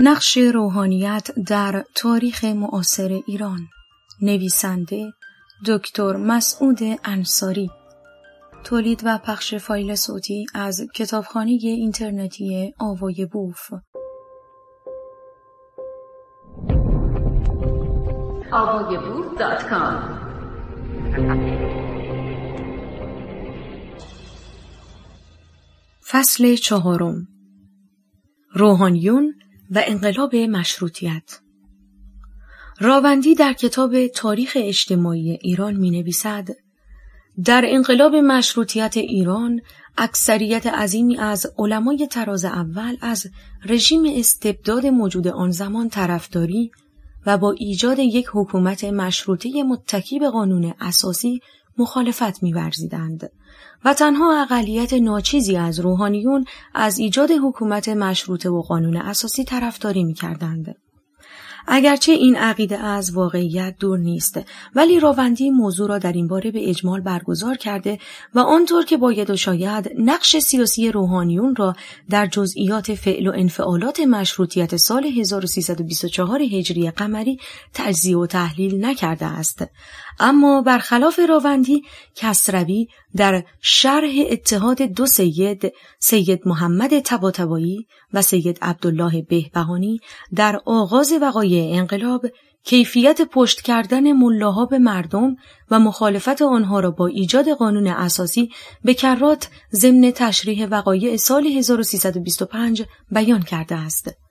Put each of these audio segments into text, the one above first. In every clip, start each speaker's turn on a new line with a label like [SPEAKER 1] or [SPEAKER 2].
[SPEAKER 1] نقش روحانیت در تاریخ معاصر ایران. نویسنده دکتر مسعود انصاری. تولید و پخش فایل صوتی از کتابخانه اینترنتی آوای بوف. فصل چهارم. روحانیون و انقلاب مشروطیت. راوندی در کتاب تاریخ اجتماعی ایران می نویسد در انقلاب مشروطیت ایران اکثریت عظیمی از علمای تراز اول از رژیم استبداد موجود آن زمان طرفداری و با ایجاد یک حکومت مشروطه متکی به قانون اساسی مخالفت می‌ورزیدند و تنها اقلیت ناچیزی از روحانیون از ایجاد حکومت مشروطه و قانون اساسی طرفداری می‌کردند. اگرچه این عقیده از واقعیت دور نیست ولی راوندی موضوع را در این باره به اجمال برگزار کرده و آنطور که باید و شاید نقش سیاسی روحانیون را در جزئیات فعل و انفعالات مشروطیت سال 1324 هجری قمری تجزیه و تحلیل نکرده است اما برخلاف راوندی کسروی در شرح اتحاد دو سید سید محمد تباتبایی و سید عبدالله بهبهانی در آغاز وقایع انقلاب کیفیت پشت کردن ملاها به مردم و مخالفت آنها را با ایجاد قانون اساسی به کرات ضمن تشریح وقایع سال 1325 بیان کرده است.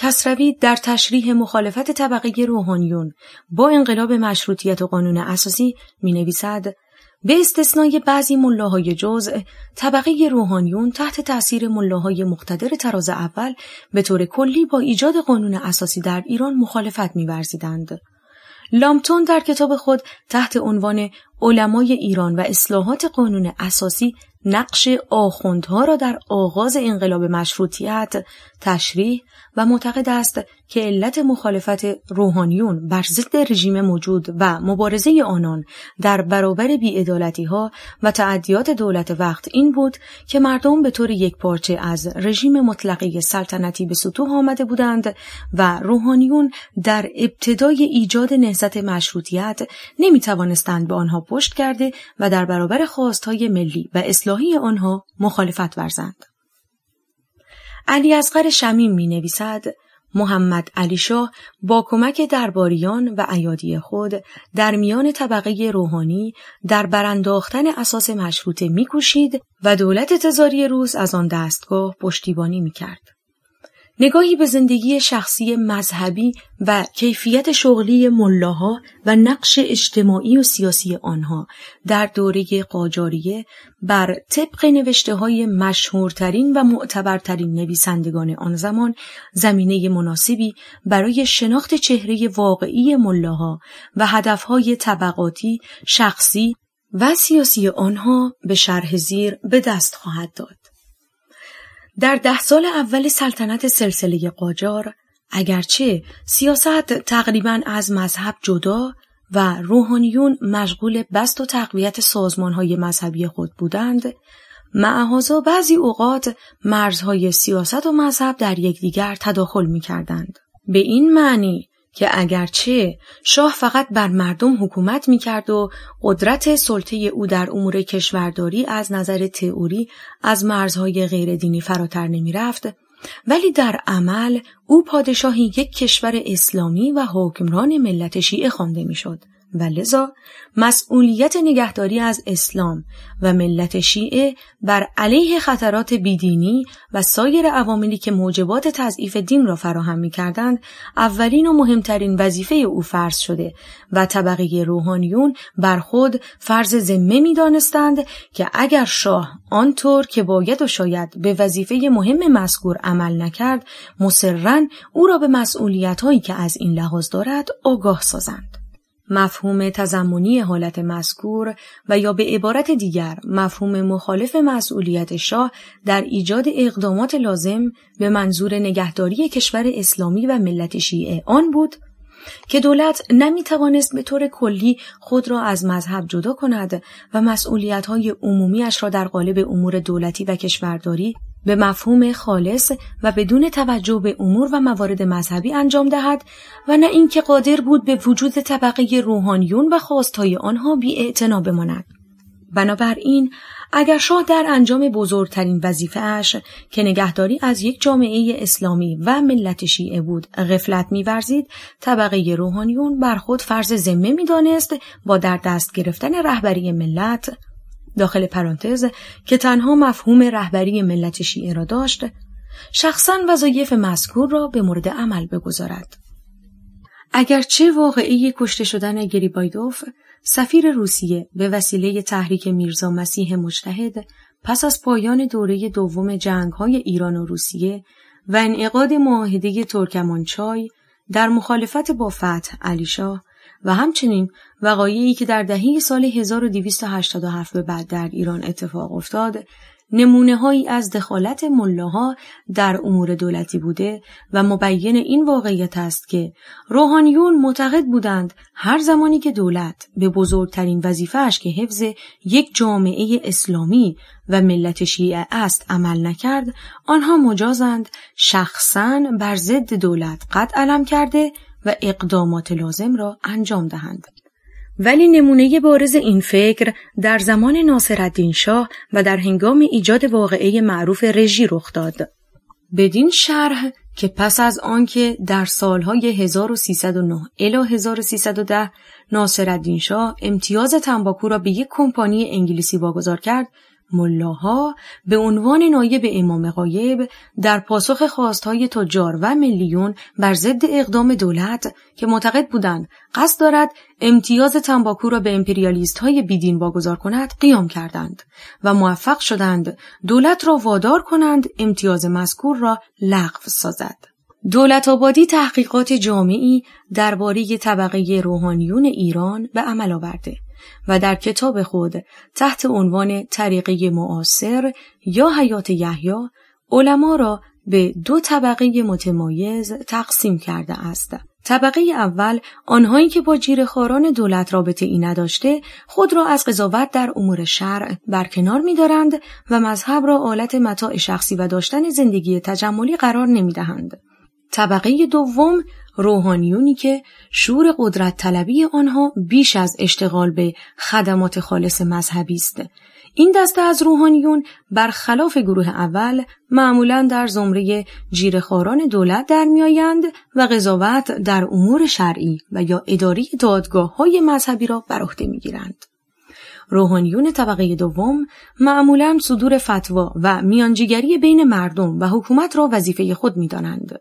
[SPEAKER 1] کسروی در تشریح مخالفت طبقه روحانیون با انقلاب مشروطیت و قانون اساسی می نویسد به استثنای بعضی ملاهای جزء طبقه روحانیون تحت تأثیر ملاهای مقتدر تراز اول به طور کلی با ایجاد قانون اساسی در ایران مخالفت می‌ورزیدند. لامتون در کتاب خود تحت عنوان علمای ایران و اصلاحات قانون اساسی نقش آخوندها را در آغاز انقلاب مشروطیت تشریح و معتقد است که علت مخالفت روحانیون بر ضد رژیم موجود و مبارزه آنان در برابر بیعدالتی ها و تعدیات دولت وقت این بود که مردم به طور یک پارچه از رژیم مطلقه سلطنتی به سطوح آمده بودند و روحانیون در ابتدای ایجاد نهضت مشروطیت نمی توانستند به آنها پشت کرده و در برابر خواستهای ملی و اصلاحی آنها مخالفت ورزند. علی اصغر شمیم می نویسد محمد علی شاه با کمک درباریان و ایادی خود در میان طبقه روحانی در برانداختن اساس مشروطه میکوشید و دولت تزاری روز از آن دستگاه پشتیبانی می‌کرد. نگاهی به زندگی شخصی مذهبی و کیفیت شغلی ملاها و نقش اجتماعی و سیاسی آنها در دوره قاجاریه بر طبق نوشته های مشهورترین و معتبرترین نویسندگان آن زمان زمینه مناسبی برای شناخت چهره واقعی ملاها و هدفهای طبقاتی، شخصی و سیاسی آنها به شرح زیر به دست خواهد داد. در ده سال اول سلطنت سلسله قاجار اگرچه سیاست تقریبا از مذهب جدا و روحانیون مشغول بست و تقویت سازمانهای مذهبی خود بودند معهازا بعضی اوقات مرزهای سیاست و مذهب در یکدیگر تداخل می کردند. به این معنی که اگرچه شاه فقط بر مردم حکومت می کرد و قدرت سلطه او در امور کشورداری از نظر تئوری از مرزهای غیر دینی فراتر نمی رفت ولی در عمل او پادشاهی یک کشور اسلامی و حکمران ملت شیعه خوانده می‌شد. و لذا مسئولیت نگهداری از اسلام و ملت شیعه بر علیه خطرات بیدینی و سایر عواملی که موجبات تضعیف دین را فراهم می کردند اولین و مهمترین وظیفه او فرض شده و طبقه روحانیون بر خود فرض ذمه می دانستند که اگر شاه آنطور که باید و شاید به وظیفه مهم مذکور عمل نکرد مسررا او را به مسئولیت هایی که از این لحاظ دارد آگاه سازند. مفهوم تزمونی حالت مذکور و یا به عبارت دیگر مفهوم مخالف مسئولیت شاه در ایجاد اقدامات لازم به منظور نگهداری کشور اسلامی و ملت شیعه آن بود که دولت نمی توانست به طور کلی خود را از مذهب جدا کند و مسئولیت های عمومیش را در قالب امور دولتی و کشورداری به مفهوم خالص و بدون توجه به امور و موارد مذهبی انجام دهد و نه اینکه قادر بود به وجود طبقه روحانیون و خواستهای آنها بی بماند. بنابراین اگر شاه در انجام بزرگترین وظیفه اش که نگهداری از یک جامعه اسلامی و ملت شیعه بود غفلت میورزید طبقه روحانیون بر خود فرض ذمه می‌دانست با در دست گرفتن رهبری ملت داخل پرانتز که تنها مفهوم رهبری ملت شیعه را داشت شخصا وظایف مذکور را به مورد عمل بگذارد. اگرچه واقعی کشته شدن گریبایدوف سفیر روسیه به وسیله تحریک میرزا مسیح مجتهد پس از پایان دوره دوم جنگ های ایران و روسیه و انعقاد معاهده ترکمانچای در مخالفت با فتح علیشاه و همچنین وقایعی که در دهه سال 1287 به بعد در ایران اتفاق افتاد نمونه هایی از دخالت ملاها در امور دولتی بوده و مبین این واقعیت است که روحانیون معتقد بودند هر زمانی که دولت به بزرگترین وظیفهش که حفظ یک جامعه اسلامی و ملت شیعه است عمل نکرد آنها مجازند شخصا بر ضد دولت قد علم کرده و اقدامات لازم را انجام دهند. ولی نمونه بارز این فکر در زمان ناصرالدین شاه و در هنگام ایجاد واقعه معروف رژی رخ داد. بدین شرح که پس از آنکه در سالهای 1309 الی 1310 ناصرالدین شاه امتیاز تنباکو را به یک کمپانی انگلیسی واگذار کرد ملاها به عنوان نایب امام غایب در پاسخ خواستهای تجار و ملیون بر ضد اقدام دولت که معتقد بودند قصد دارد امتیاز تنباکو را به امپریالیست های بیدین واگذار کند قیام کردند و موفق شدند دولت را وادار کنند امتیاز مذکور را لغو سازد. دولت آبادی تحقیقات جامعی درباره طبقه روحانیون ایران به عمل آورده و در کتاب خود تحت عنوان طریقه معاصر یا حیات یحیی علما را به دو طبقه متمایز تقسیم کرده است. طبقه اول آنهایی که با جیرخاران دولت رابطه ای نداشته خود را از قضاوت در امور شرع برکنار می‌دارند و مذهب را آلت متاع شخصی و داشتن زندگی تجملی قرار نمی‌دهند. طبقه دوم روحانیونی که شور قدرت طلبی آنها بیش از اشتغال به خدمات خالص مذهبی است. این دسته از روحانیون برخلاف گروه اول معمولا در زمره جیرخاران دولت در میآیند و قضاوت در امور شرعی و یا اداری دادگاه های مذهبی را بر عهده می‌گیرند. روحانیون طبقه دوم معمولا صدور فتوا و میانجیگری بین مردم و حکومت را وظیفه خود می‌دانند.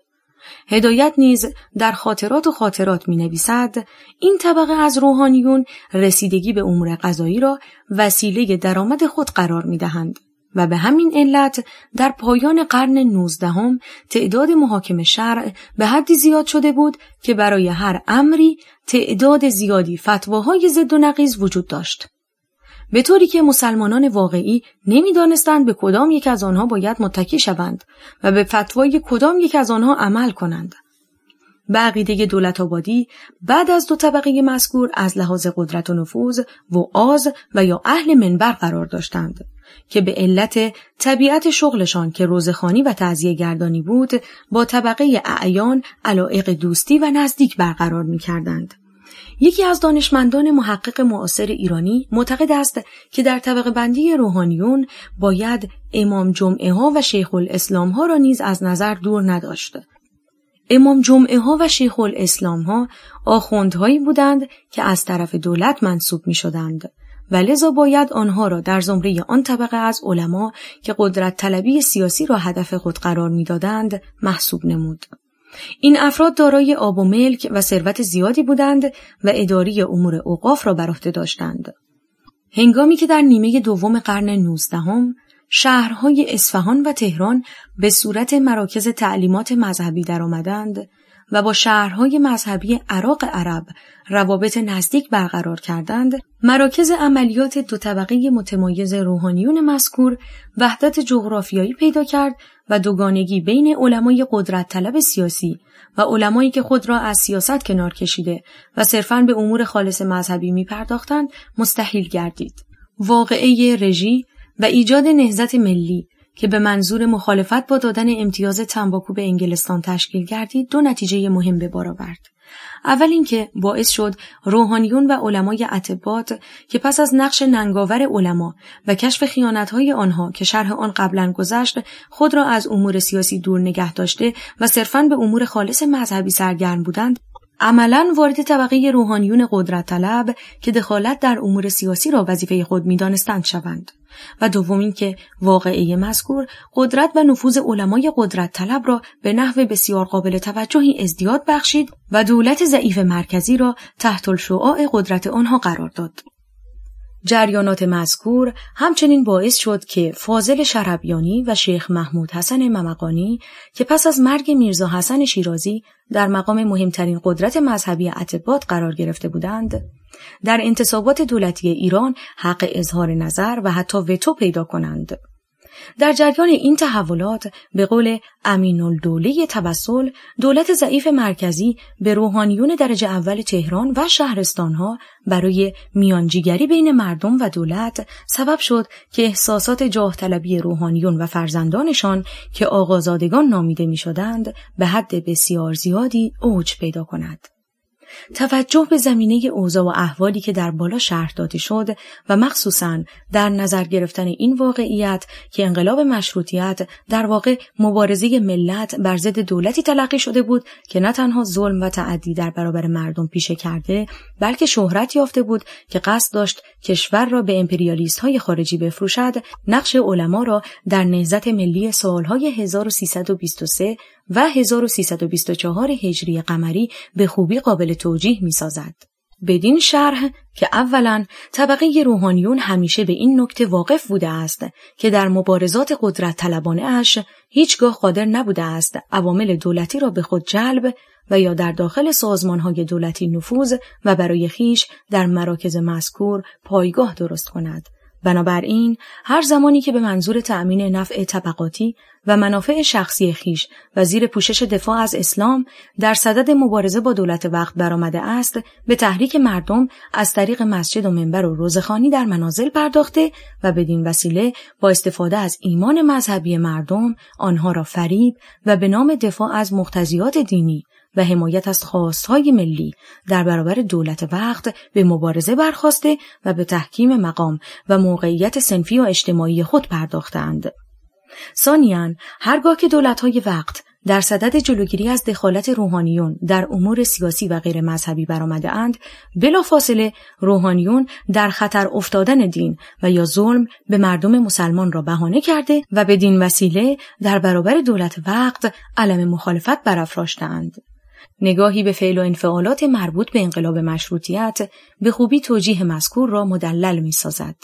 [SPEAKER 1] هدایت نیز در خاطرات و خاطرات می نویسد این طبقه از روحانیون رسیدگی به امور غذایی را وسیله درآمد خود قرار می دهند و به همین علت در پایان قرن نوزدهم تعداد محاکم شرع به حدی زیاد شده بود که برای هر امری تعداد زیادی فتواهای ضد و نقیز وجود داشت. به طوری که مسلمانان واقعی نمی‌دانستند به کدام یک از آنها باید متکی شوند و به فتوای کدام یک از آنها عمل کنند. به عقیده دولت آبادی بعد از دو طبقه مذکور از لحاظ قدرت و نفوذ و آز و یا اهل منبر قرار داشتند که به علت طبیعت شغلشان که روزخانی و تعذیه گردانی بود با طبقه اعیان علائق دوستی و نزدیک برقرار می کردند. یکی از دانشمندان محقق معاصر ایرانی معتقد است که در طبقه بندی روحانیون باید امام جمعه ها و شیخ الاسلام ها را نیز از نظر دور نداشت. امام جمعه ها و شیخ الاسلام ها آخوندهایی بودند که از طرف دولت منصوب می شدند و لذا باید آنها را در زمره آن طبقه از علما که قدرت طلبی سیاسی را هدف خود قرار می‌دادند محسوب نمود. این افراد دارای آب و ملک و ثروت زیادی بودند و اداری امور اوقاف را بر عهده داشتند. هنگامی که در نیمه دوم قرن نوزدهم شهرهای اصفهان و تهران به صورت مراکز تعلیمات مذهبی درآمدند و با شهرهای مذهبی عراق عرب روابط نزدیک برقرار کردند مراکز عملیات دو طبقه متمایز روحانیون مذکور وحدت جغرافیایی پیدا کرد و دوگانگی بین علمای قدرت طلب سیاسی و علمایی که خود را از سیاست کنار کشیده و صرفاً به امور خالص مذهبی می پرداختند مستحیل گردید. واقعه رژی و ایجاد نهزت ملی که به منظور مخالفت با دادن امتیاز تنباکو به انگلستان تشکیل گردید دو نتیجه مهم به بار آورد. اول اینکه باعث شد روحانیون و علمای عتبات که پس از نقش ننگاور علما و کشف خیانتهای آنها که شرح آن قبلا گذشت خود را از امور سیاسی دور نگه داشته و صرفاً به امور خالص مذهبی سرگرم بودند. عملا وارد طبقه روحانیون قدرت طلب که دخالت در امور سیاسی را وظیفه خود می‌دانستند شوند. و دوم که واقعه مذکور قدرت و نفوذ علمای قدرت طلب را به نحو بسیار قابل توجهی ازدیاد بخشید و دولت ضعیف مرکزی را تحت الشعاع قدرت آنها قرار داد. جریانات مذکور همچنین باعث شد که فاضل شربیانی و شیخ محمود حسن ممقانی که پس از مرگ میرزا حسن شیرازی در مقام مهمترین قدرت مذهبی عتبات قرار گرفته بودند در انتصابات دولتی ایران حق اظهار نظر و حتی وتو پیدا کنند در جریان این تحولات به قول امین الدوله تبسل دولت ضعیف مرکزی به روحانیون درجه اول تهران و شهرستانها برای میانجیگری بین مردم و دولت سبب شد که احساسات جاه طلبی روحانیون و فرزندانشان که آقازادگان نامیده می شدند به حد بسیار زیادی اوج پیدا کند. توجه به زمینه اوضاع و احوالی که در بالا شرح داده شد و مخصوصا در نظر گرفتن این واقعیت که انقلاب مشروطیت در واقع مبارزه ملت بر ضد دولتی تلقی شده بود که نه تنها ظلم و تعدی در برابر مردم پیشه کرده بلکه شهرت یافته بود که قصد داشت کشور را به امپریالیست های خارجی بفروشد نقش علما را در نهزت ملی سالهای 1323 و 1324 هجری قمری به خوبی قابل توجیه می سازد. بدین شرح که اولا طبقه روحانیون همیشه به این نکته واقف بوده است که در مبارزات قدرت طلبانه اش هیچگاه قادر نبوده است عوامل دولتی را به خود جلب و یا در داخل سازمانهای دولتی نفوذ و برای خیش در مراکز مذکور پایگاه درست کند بنابراین هر زمانی که به منظور تأمین نفع طبقاتی و منافع شخصی خیش و زیر پوشش دفاع از اسلام در صدد مبارزه با دولت وقت برآمده است به تحریک مردم از طریق مسجد و منبر و روزخانی در منازل پرداخته و بدین وسیله با استفاده از ایمان مذهبی مردم آنها را فریب و به نام دفاع از مقتضیات دینی و حمایت از خواستهای ملی در برابر دولت وقت به مبارزه برخواسته و به تحکیم مقام و موقعیت سنفی و اجتماعی خود پرداختند. ثانیاً هرگاه که دولتهای وقت در صدد جلوگیری از دخالت روحانیون در امور سیاسی و غیر مذهبی برآمده اند بلافاصله روحانیون در خطر افتادن دین و یا ظلم به مردم مسلمان را بهانه کرده و به دین وسیله در برابر دولت وقت علم مخالفت برافراشتند نگاهی به فعل و انفعالات مربوط به انقلاب مشروطیت به خوبی توجیه مذکور را مدلل می سازد.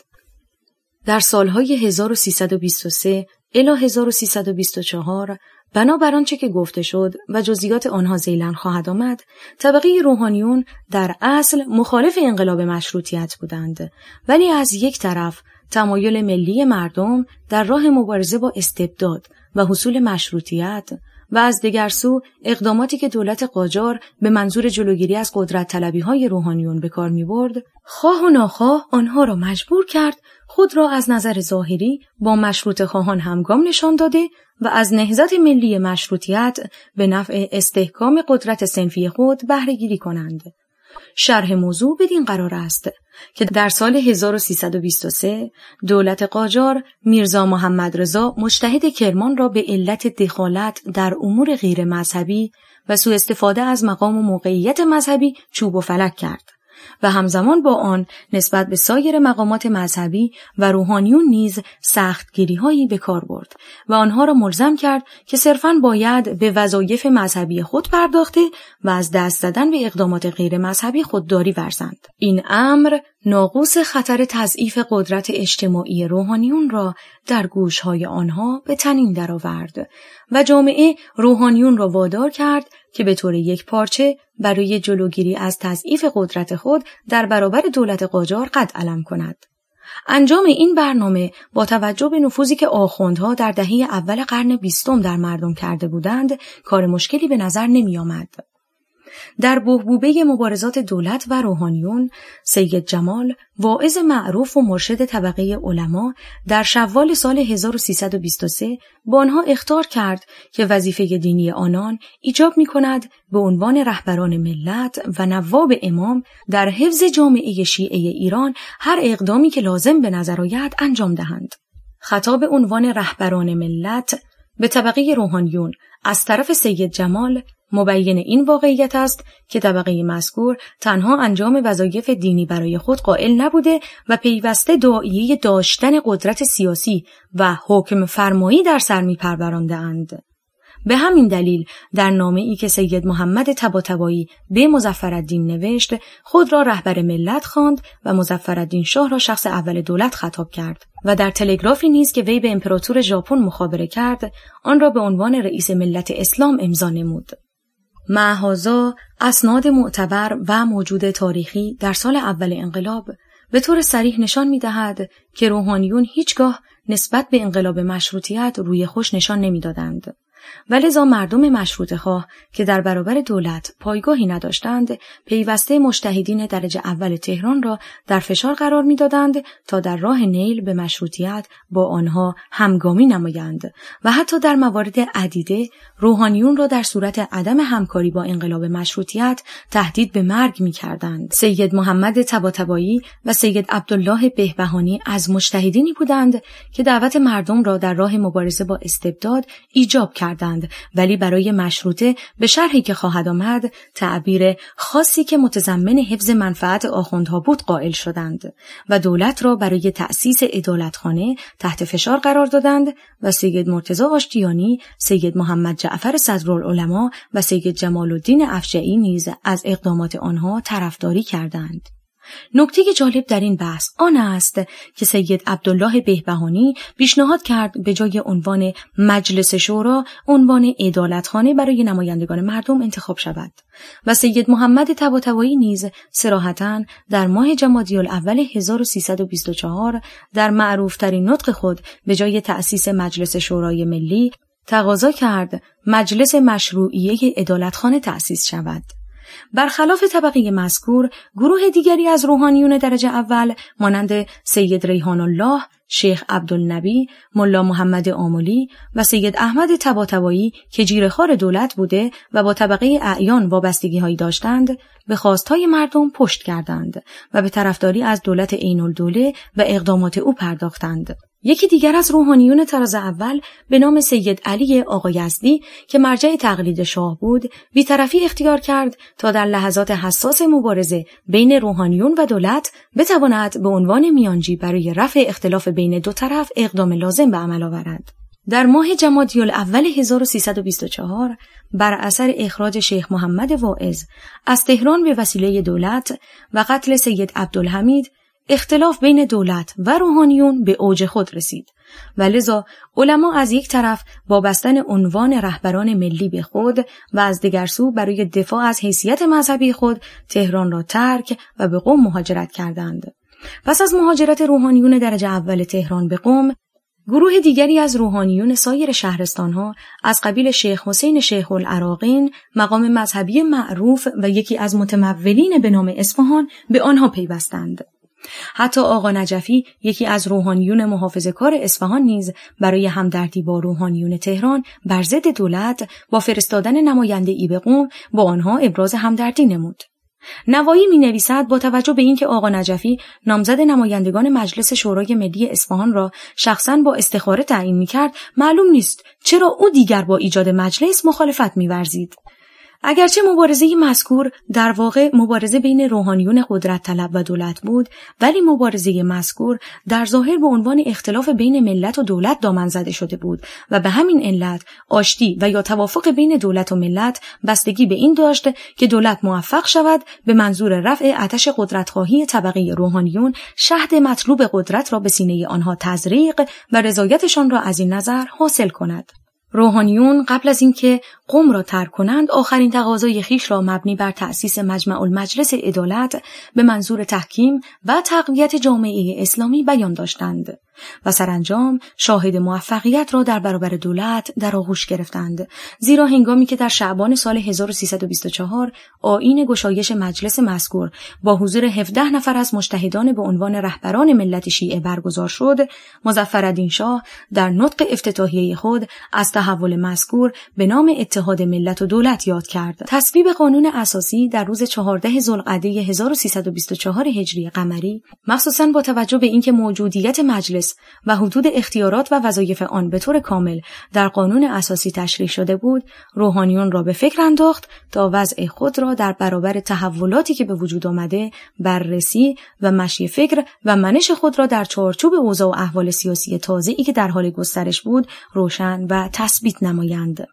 [SPEAKER 1] در سالهای 1323 الی 1324 بنابر آنچه که گفته شد و جزئیات آنها زیلن خواهد آمد طبقه روحانیون در اصل مخالف انقلاب مشروطیت بودند ولی از یک طرف تمایل ملی مردم در راه مبارزه با استبداد و حصول مشروطیت و از دیگر سو اقداماتی که دولت قاجار به منظور جلوگیری از قدرت طلبی های روحانیون به کار می برد، خواه و ناخواه آنها را مجبور کرد خود را از نظر ظاهری با مشروط خواهان همگام نشان داده و از نهزت ملی مشروطیت به نفع استحکام قدرت سنفی خود بهره گیری کنند. شرح موضوع بدین قرار است که در سال 1323 دولت قاجار میرزا محمد رضا مجتهد کرمان را به علت دخالت در امور غیر مذهبی و سوء استفاده از مقام و موقعیت مذهبی چوب و فلک کرد. و همزمان با آن نسبت به سایر مقامات مذهبی و روحانیون نیز سختگیری هایی به کار برد و آنها را ملزم کرد که صرفاً باید به وظایف مذهبی خود پرداخته و از دست زدن به اقدامات غیر مذهبی خودداری ورزند. این امر ناقوس خطر تضعیف قدرت اجتماعی روحانیون را در گوشهای آنها به تنین درآورد و جامعه روحانیون را وادار کرد که به طور یک پارچه برای جلوگیری از تضعیف قدرت خود در برابر دولت قاجار قد علم کند. انجام این برنامه با توجه به نفوذی که آخوندها در دهه اول قرن بیستم در مردم کرده بودند کار مشکلی به نظر نمی آمد. در بهبوبه مبارزات دولت و روحانیون سید جمال واعظ معروف و مرشد طبقه علما در شوال سال 1323 با آنها اختار کرد که وظیفه دینی آنان ایجاب می کند به عنوان رهبران ملت و نواب امام در حفظ جامعه شیعه ایران هر اقدامی که لازم به نظر آید انجام دهند. خطاب عنوان رهبران ملت به طبقه روحانیون از طرف سید جمال مبین این واقعیت است که طبقه مذکور تنها انجام وظایف دینی برای خود قائل نبوده و پیوسته دعایه داشتن قدرت سیاسی و حکم فرمایی در سر اند. به همین دلیل در نامه ای که سید محمد تباتبایی به مزفردین نوشت خود را رهبر ملت خواند و مزفردین شاه را شخص اول دولت خطاب کرد و در تلگرافی نیز که وی به امپراتور ژاپن مخابره کرد آن را به عنوان رئیس ملت اسلام امضا نمود معهازا اسناد معتبر و موجود تاریخی در سال اول انقلاب به طور سریح نشان می دهد که روحانیون هیچگاه نسبت به انقلاب مشروطیت روی خوش نشان نمی‌دادند. ولذا مردم مشروط خواه که در برابر دولت پایگاهی نداشتند پیوسته مشتهدین درجه اول تهران را در فشار قرار می‌دادند تا در راه نیل به مشروطیت با آنها همگامی نمایند و حتی در موارد عدیده روحانیون را در صورت عدم همکاری با انقلاب مشروطیت تهدید به مرگ می کردند. سید محمد تباتبایی و سید عبدالله بهبهانی از مجتهدینی بودند که دعوت مردم را در راه مبارزه با استبداد ایجاب کردند ولی برای مشروطه به شرحی که خواهد آمد تعبیر خاصی که متضمن حفظ منفعت آخوندها بود قائل شدند و دولت را برای تأسیس عدالتخانه تحت فشار قرار دادند و سید مرتضی آشتیانی سید محمد جعفر صدرالعلما و سید جمال الدین افجعی نیز از اقدامات آنها طرفداری کردند. نکته جالب در این بحث آن است که سید عبدالله بهبهانی پیشنهاد کرد به جای عنوان مجلس شورا عنوان عدالتخانه برای نمایندگان مردم انتخاب شود و سید محمد طباطبایی نیز سراحتا در ماه جمادی الاول 1324 در معروفترین نطق خود به جای تأسیس مجلس شورای ملی تقاضا کرد مجلس مشروعیه عدالتخانه تأسیس شود. برخلاف طبقه مذکور گروه دیگری از روحانیون درجه اول مانند سید ریحان الله، شیخ عبدالنبی، ملا محمد آمولی و سید احمد تباتبایی که جیرخار دولت بوده و با طبقه اعیان وابستگی هایی داشتند به خواستهای مردم پشت کردند و به طرفداری از دولت عین و اقدامات او پرداختند. یکی دیگر از روحانیون طراز اول به نام سید علی آقا یزدی که مرجع تقلید شاه بود بیطرفی اختیار کرد تا در لحظات حساس مبارزه بین روحانیون و دولت بتواند به عنوان میانجی برای رفع اختلاف بین دو طرف اقدام لازم به عمل آورد. در ماه جمادی اول 1324 بر اثر اخراج شیخ محمد واعظ از تهران به وسیله دولت و قتل سید عبدالحمید اختلاف بین دولت و روحانیون به اوج خود رسید و لذا علما از یک طرف با بستن عنوان رهبران ملی به خود و از دیگر سو برای دفاع از حیثیت مذهبی خود تهران را ترک و به قوم مهاجرت کردند. پس از مهاجرت روحانیون درجه اول تهران به قوم گروه دیگری از روحانیون سایر شهرستانها از قبیل شیخ حسین شیخ العراقین مقام مذهبی معروف و یکی از متمولین به نام اصفهان به آنها پیوستند. حتی آقا نجفی یکی از روحانیون محافظ کار اصفهان نیز برای همدردی با روحانیون تهران بر ضد دولت با فرستادن نماینده ای به قوم با آنها ابراز همدردی نمود. نوایی می نویسد با توجه به اینکه آقا نجفی نامزد نمایندگان مجلس شورای ملی اصفهان را شخصا با استخاره تعیین می کرد معلوم نیست چرا او دیگر با ایجاد مجلس مخالفت می ورزید. اگرچه مبارزه مذکور در واقع مبارزه بین روحانیون قدرت طلب و دولت بود ولی مبارزه مذکور در ظاهر به عنوان اختلاف بین ملت و دولت دامن زده شده بود و به همین علت آشتی و یا توافق بین دولت و ملت بستگی به این داشت که دولت موفق شود به منظور رفع آتش قدرتخواهی طبقه روحانیون شهد مطلوب قدرت را به سینه آنها تزریق و رضایتشان را از این نظر حاصل کند. روحانیون قبل از اینکه قوم را ترک کنند آخرین تقاضای خیش را مبنی بر تأسیس مجمع المجلس عدالت به منظور تحکیم و تقویت جامعه اسلامی بیان داشتند. و سرانجام شاهد موفقیت را در برابر دولت در آغوش گرفتند. زیرا هنگامی که در شعبان سال 1324 آیین گشایش مجلس مذکور با حضور 17 نفر از مجتهدان به عنوان رهبران ملت شیعه برگزار شد مظفرالدین شاه در نطق افتتاحیه خود از تحول مذکور به نام اتحاد ملت و دولت یاد کرد. تصویب قانون اساسی در روز 14 ذوالقعده 1324 هجری قمری مخصوصا با توجه به اینکه موجودیت مجلس و حدود اختیارات و وظایف آن به طور کامل در قانون اساسی تشریح شده بود روحانیون را به فکر انداخت تا وضع خود را در برابر تحولاتی که به وجود آمده بررسی و مشی فکر و منش خود را در چارچوب اوضاع و احوال سیاسی تازه‌ای که در حال گسترش بود روشن و تثبیت نمایند.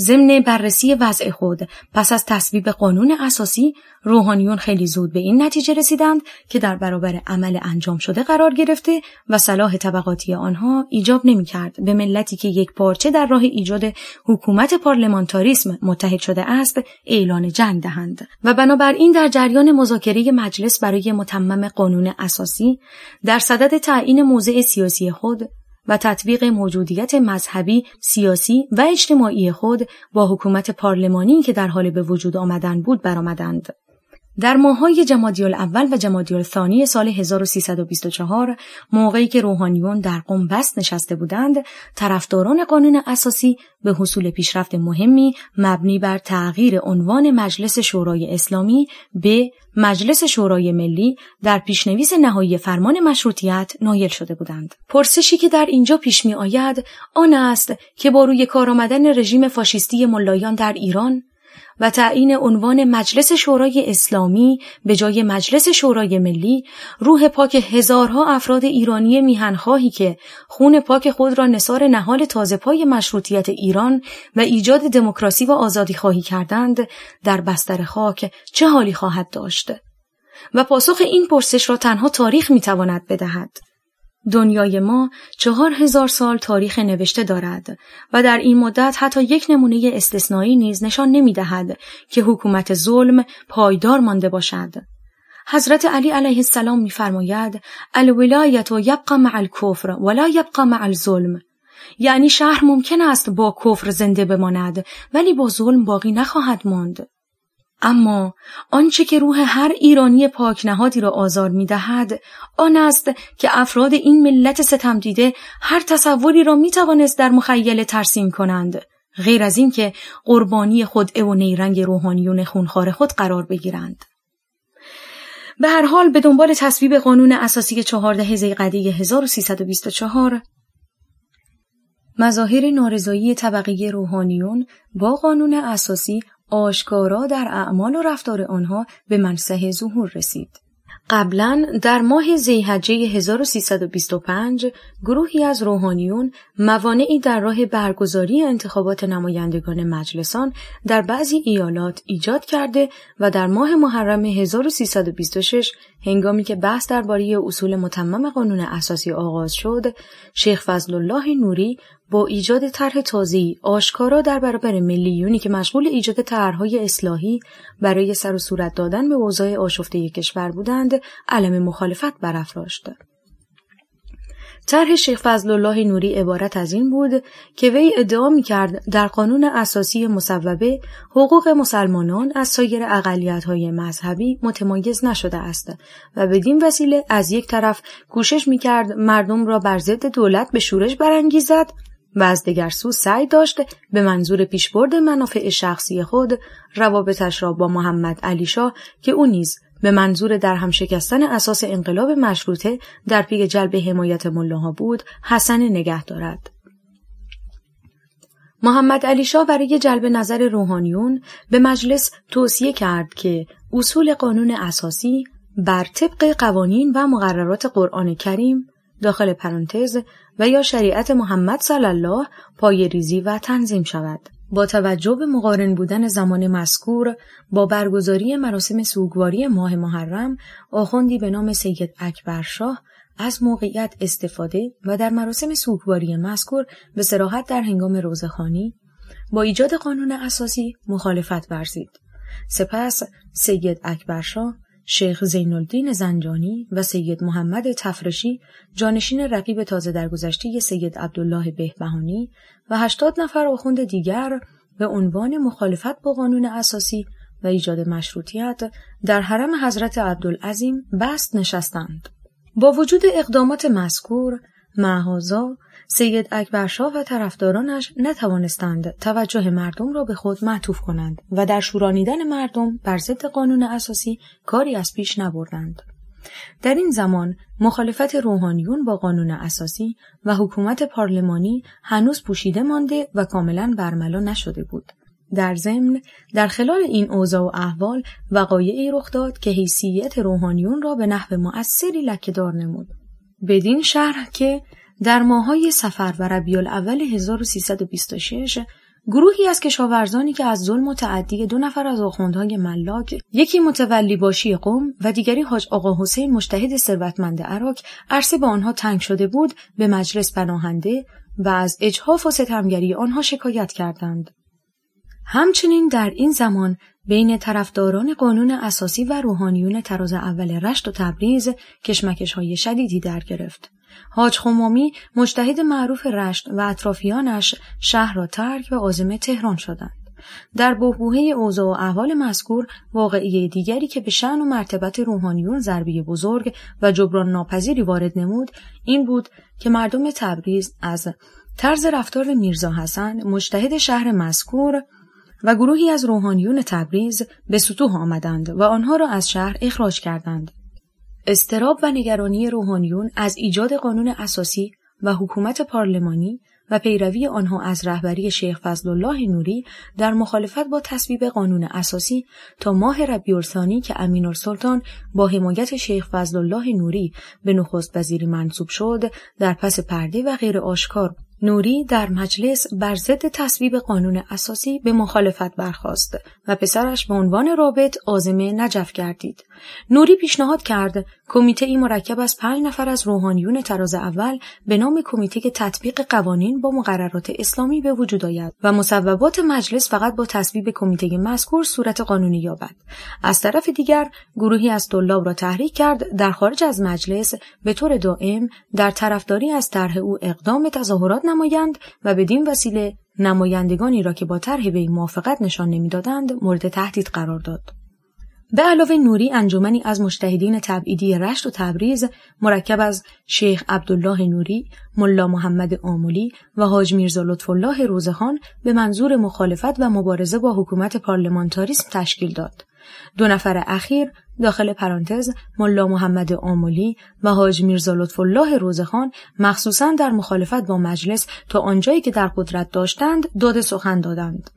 [SPEAKER 1] ضمن بررسی وضع خود. پس از تصویب قانون اساسی روحانیون خیلی زود به این نتیجه رسیدند که در برابر عمل انجام شده قرار گرفته و صلاح طبقاتی آنها ایجاب نمی‌کرد. به ملتی که یک پارچه در راه ایجاد حکومت پارلمانتاریسم متحد شده است اعلان جنگ دهند. و بنابراین در جریان مذاکره مجلس برای متمم قانون اساسی در صدد تعیین موضع سیاسی خود و تطبیق موجودیت مذهبی، سیاسی و اجتماعی خود با حکومت پارلمانی که در حال به وجود آمدن بود برآمدند. در ماهای جمادی اول و جمادی ثانی سال 1324 موقعی که روحانیون در قم بست نشسته بودند طرفداران قانون اساسی به حصول پیشرفت مهمی مبنی بر تغییر عنوان مجلس شورای اسلامی به مجلس شورای ملی در پیشنویس نهایی فرمان مشروطیت نایل شده بودند. پرسشی که در اینجا پیش می آید آن است که با روی کار آمدن رژیم فاشیستی ملایان در ایران و تعیین عنوان مجلس شورای اسلامی به جای مجلس شورای ملی روح پاک هزارها افراد ایرانی میهنخواهی که خون پاک خود را نصار نهال تازه پای مشروطیت ایران و ایجاد دموکراسی و آزادی خواهی کردند در بستر خاک چه حالی خواهد داشت؟ و پاسخ این پرسش را تنها تاریخ می‌تواند بدهد. دنیای ما چهار هزار سال تاریخ نوشته دارد و در این مدت حتی یک نمونه استثنایی نیز نشان نمی دهد که حکومت ظلم پایدار مانده باشد. حضرت علی علیه السلام میفرماید الولایت و یبقى مع الکفر ولا یبقى مع الظلم یعنی شهر ممکن است با کفر زنده بماند ولی با ظلم باقی نخواهد ماند اما آنچه که روح هر ایرانی پاک نهادی را آزار می دهد آن است که افراد این ملت ستم دیده هر تصوری را می توانست در مخیل ترسیم کنند. غیر از اینکه قربانی خود و نیرنگ روحانیون خونخوار خود قرار بگیرند. به هر حال به دنبال تصویب قانون اساسی 14 زیقدی 1324 مظاهر نارضایی طبقه روحانیون با قانون اساسی آشکارا در اعمال و رفتار آنها به منصح ظهور رسید. قبلا در ماه زیحجه 1325 گروهی از روحانیون موانعی در راه برگزاری انتخابات نمایندگان مجلسان در بعضی ایالات ایجاد کرده و در ماه محرم 1326 هنگامی که بحث درباره اصول متمم قانون اساسی آغاز شد شیخ فضل الله نوری با ایجاد طرح تازه‌ای آشکارا در برابر ملیونی که مشغول ایجاد طرحهای اصلاحی برای سر و صورت دادن به اوضاع آشفته کشور بودند علم مخالفت برافراشت. طرح شیخ فضل الله نوری عبارت از این بود که وی ادعا می کرد در قانون اساسی مصوبه حقوق مسلمانان از سایر های مذهبی متمایز نشده است و بدین وسیله از یک طرف کوشش می کرد مردم را بر ضد دولت به شورش برانگیزد و از دیگر سو سعی داشت به منظور پیشبرد منافع شخصی خود روابطش را با محمد علی شاه که او نیز به منظور در هم شکستن اساس انقلاب مشروطه در پی جلب حمایت ملاها بود حسن نگه دارد. محمد علی شاه برای جلب نظر روحانیون به مجلس توصیه کرد که اصول قانون اساسی بر طبق قوانین و مقررات قرآن کریم داخل پرانتز و یا شریعت محمد صلی الله پای ریزی و تنظیم شود. با توجه به مقارن بودن زمان مذکور با برگزاری مراسم سوگواری ماه محرم آخوندی به نام سید اکبرشاه از موقعیت استفاده و در مراسم سوگواری مذکور به سراحت در هنگام روزخانی با ایجاد قانون اساسی مخالفت ورزید. سپس سید اکبرشاه شیخ زین زنجانی و سید محمد تفرشی جانشین رقیب تازه درگذشته سید عبدالله بهبهانی و هشتاد نفر آخوند دیگر به عنوان مخالفت با قانون اساسی و ایجاد مشروطیت در حرم حضرت عبدالعظیم بست نشستند. با وجود اقدامات مذکور معهازا سید اکبرشاه و طرفدارانش نتوانستند توجه مردم را به خود معطوف کنند و در شورانیدن مردم بر ضد قانون اساسی کاری از پیش نبردند. در این زمان مخالفت روحانیون با قانون اساسی و حکومت پارلمانی هنوز پوشیده مانده و کاملا برملا نشده بود. در ضمن در خلال این اوضاع و احوال وقایعی رخ داد که حیثیت روحانیون را به نحو مؤثری لکهدار نمود. بدین شرح که در ماهای سفر و ربیع الاول 1326 گروهی از کشاورزانی که از ظلم و تعدی دو نفر از آخوندهای ملاک یکی متولی باشی قوم و دیگری حاج آقا حسین مشتهد ثروتمند عراق عرصه به آنها تنگ شده بود به مجلس پناهنده و از اجحاف و ستمگری آنها شکایت کردند همچنین در این زمان بین طرفداران قانون اساسی و روحانیون تراز اول رشت و تبریز کشمکش های شدیدی در گرفت. حاج خمامی مجتهد معروف رشت و اطرافیانش شهر را ترک و عازم تهران شدند. در بحبوحه اوضاع و احوال مذکور واقعی دیگری که به شعن و مرتبت روحانیون ضربی بزرگ و جبران ناپذیری وارد نمود این بود که مردم تبریز از طرز رفتار میرزا حسن مجتهد شهر مذکور و گروهی از روحانیون تبریز به سطوح آمدند و آنها را از شهر اخراج کردند. استراب و نگرانی روحانیون از ایجاد قانون اساسی و حکومت پارلمانی و پیروی آنها از رهبری شیخ فضل الله نوری در مخالفت با تصویب قانون اساسی تا ماه ربیع که امین سلطان با حمایت شیخ فضل الله نوری به نخست وزیری منصوب شد در پس پرده و غیر آشکار نوری در مجلس بر ضد تصویب قانون اساسی به مخالفت برخاست و پسرش به عنوان رابط آزمه نجف گردید. نوری پیشنهاد کرد کمیته ای مرکب از پنج نفر از روحانیون تراز اول به نام کمیته تطبیق قوانین با مقررات اسلامی به وجود آید و مصوبات مجلس فقط با تصویب کمیته مذکور صورت قانونی یابد. از طرف دیگر گروهی از طلاب را تحریک کرد در خارج از مجلس به طور دائم در طرفداری از طرح او اقدام تظاهرات نمایند و بدین وسیله نمایندگانی را که با طرح به موافقت نشان نمی‌دادند مورد تهدید قرار داد. به علاوه نوری انجمنی از مشتهدین تبعیدی رشت و تبریز مرکب از شیخ عبدالله نوری، ملا محمد آمولی و حاج میرزا لطف الله روزخان به منظور مخالفت و مبارزه با حکومت پارلمانتاریسم تشکیل داد. دو نفر اخیر داخل پرانتز ملا محمد آمولی و حاج میرزا لطف الله روزخان مخصوصا در مخالفت با مجلس تا آنجایی که در قدرت داشتند داد سخن دادند.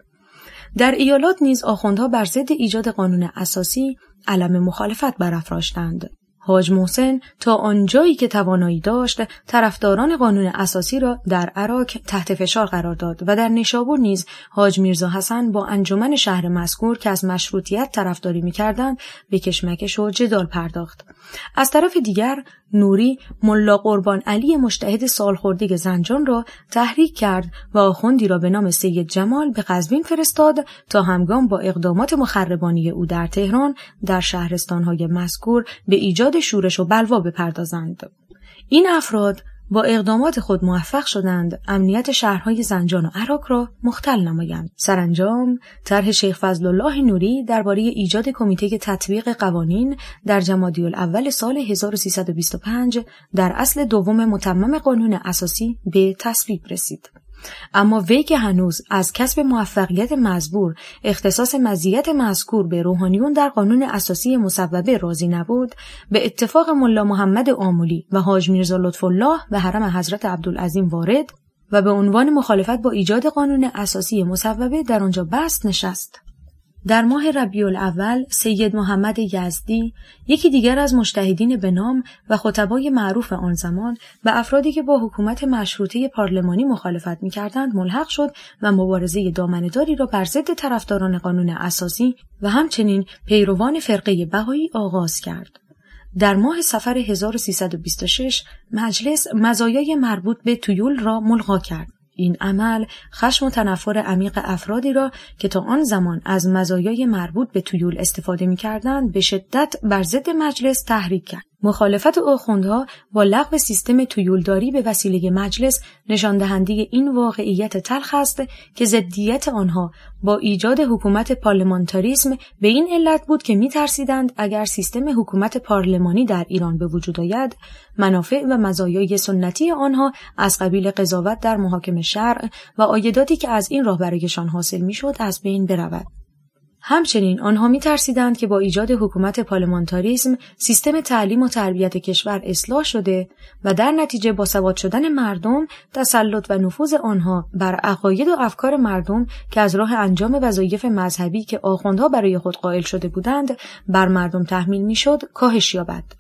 [SPEAKER 1] در ایالات نیز آخوندها بر ضد ایجاد قانون اساسی علم مخالفت برافراشتند. حاج محسن تا آنجایی که توانایی داشت طرفداران قانون اساسی را در عراق تحت فشار قرار داد و در نیشابور نیز حاج میرزا حسن با انجمن شهر مذکور که از مشروطیت طرفداری می‌کردند به کشمکش و جدال پرداخت. از طرف دیگر نوری ملا قربان علی مشتهد سالخورده زنجان را تحریک کرد و آخوندی را به نام سید جمال به قزوین فرستاد تا همگام با اقدامات مخربانی او در تهران در شهرستانهای مذکور به ایجاد شورش و بلوا بپردازند. این افراد با اقدامات خود موفق شدند امنیت شهرهای زنجان و عراق را مختل نمایند. سرانجام طرح شیخ فضل الله نوری درباره ایجاد کمیته تطبیق قوانین در جمادی الاول سال 1325 در اصل دوم متمم قانون اساسی به تصویب رسید. اما وی که هنوز از کسب موفقیت مزبور اختصاص مزیت مذکور به روحانیون در قانون اساسی مصوبه راضی نبود به اتفاق ملا محمد آمولی و حاج میرزا لطف الله و حرم حضرت عبدالعظیم وارد و به عنوان مخالفت با ایجاد قانون اساسی مصوبه در آنجا بست نشست. در ماه ربیع الاول سید محمد یزدی یکی دیگر از مشتهدین به نام و خطبای معروف آن زمان و افرادی که با حکومت مشروطه پارلمانی مخالفت می‌کردند ملحق شد و مبارزه دامنداری را بر ضد طرفداران قانون اساسی و همچنین پیروان فرقه بهایی آغاز کرد. در ماه سفر 1326 مجلس مزایای مربوط به تویول را ملغا کرد. این عمل خشم و تنفر عمیق افرادی را که تا آن زمان از مزایای مربوط به تویول استفاده می به شدت بر ضد مجلس تحریک کرد. مخالفت آخوندها با لغو سیستم تویولداری به وسیله مجلس نشان دهنده این واقعیت تلخ است که ضدیت آنها با ایجاد حکومت پارلمانتاریسم به این علت بود که میترسیدند اگر سیستم حکومت پارلمانی در ایران به وجود آید منافع و مزایای سنتی آنها از قبیل قضاوت در محاکم شرع و آیداتی که از این راه برایشان حاصل می‌شد از بین برود. همچنین آنها می ترسیدند که با ایجاد حکومت پارلمانتاریسم سیستم تعلیم و تربیت کشور اصلاح شده و در نتیجه با سواد شدن مردم تسلط و نفوذ آنها بر عقاید و افکار مردم که از راه انجام وظایف مذهبی که آخوندها برای خود قائل شده بودند بر مردم تحمیل می‌شد کاهش یابد.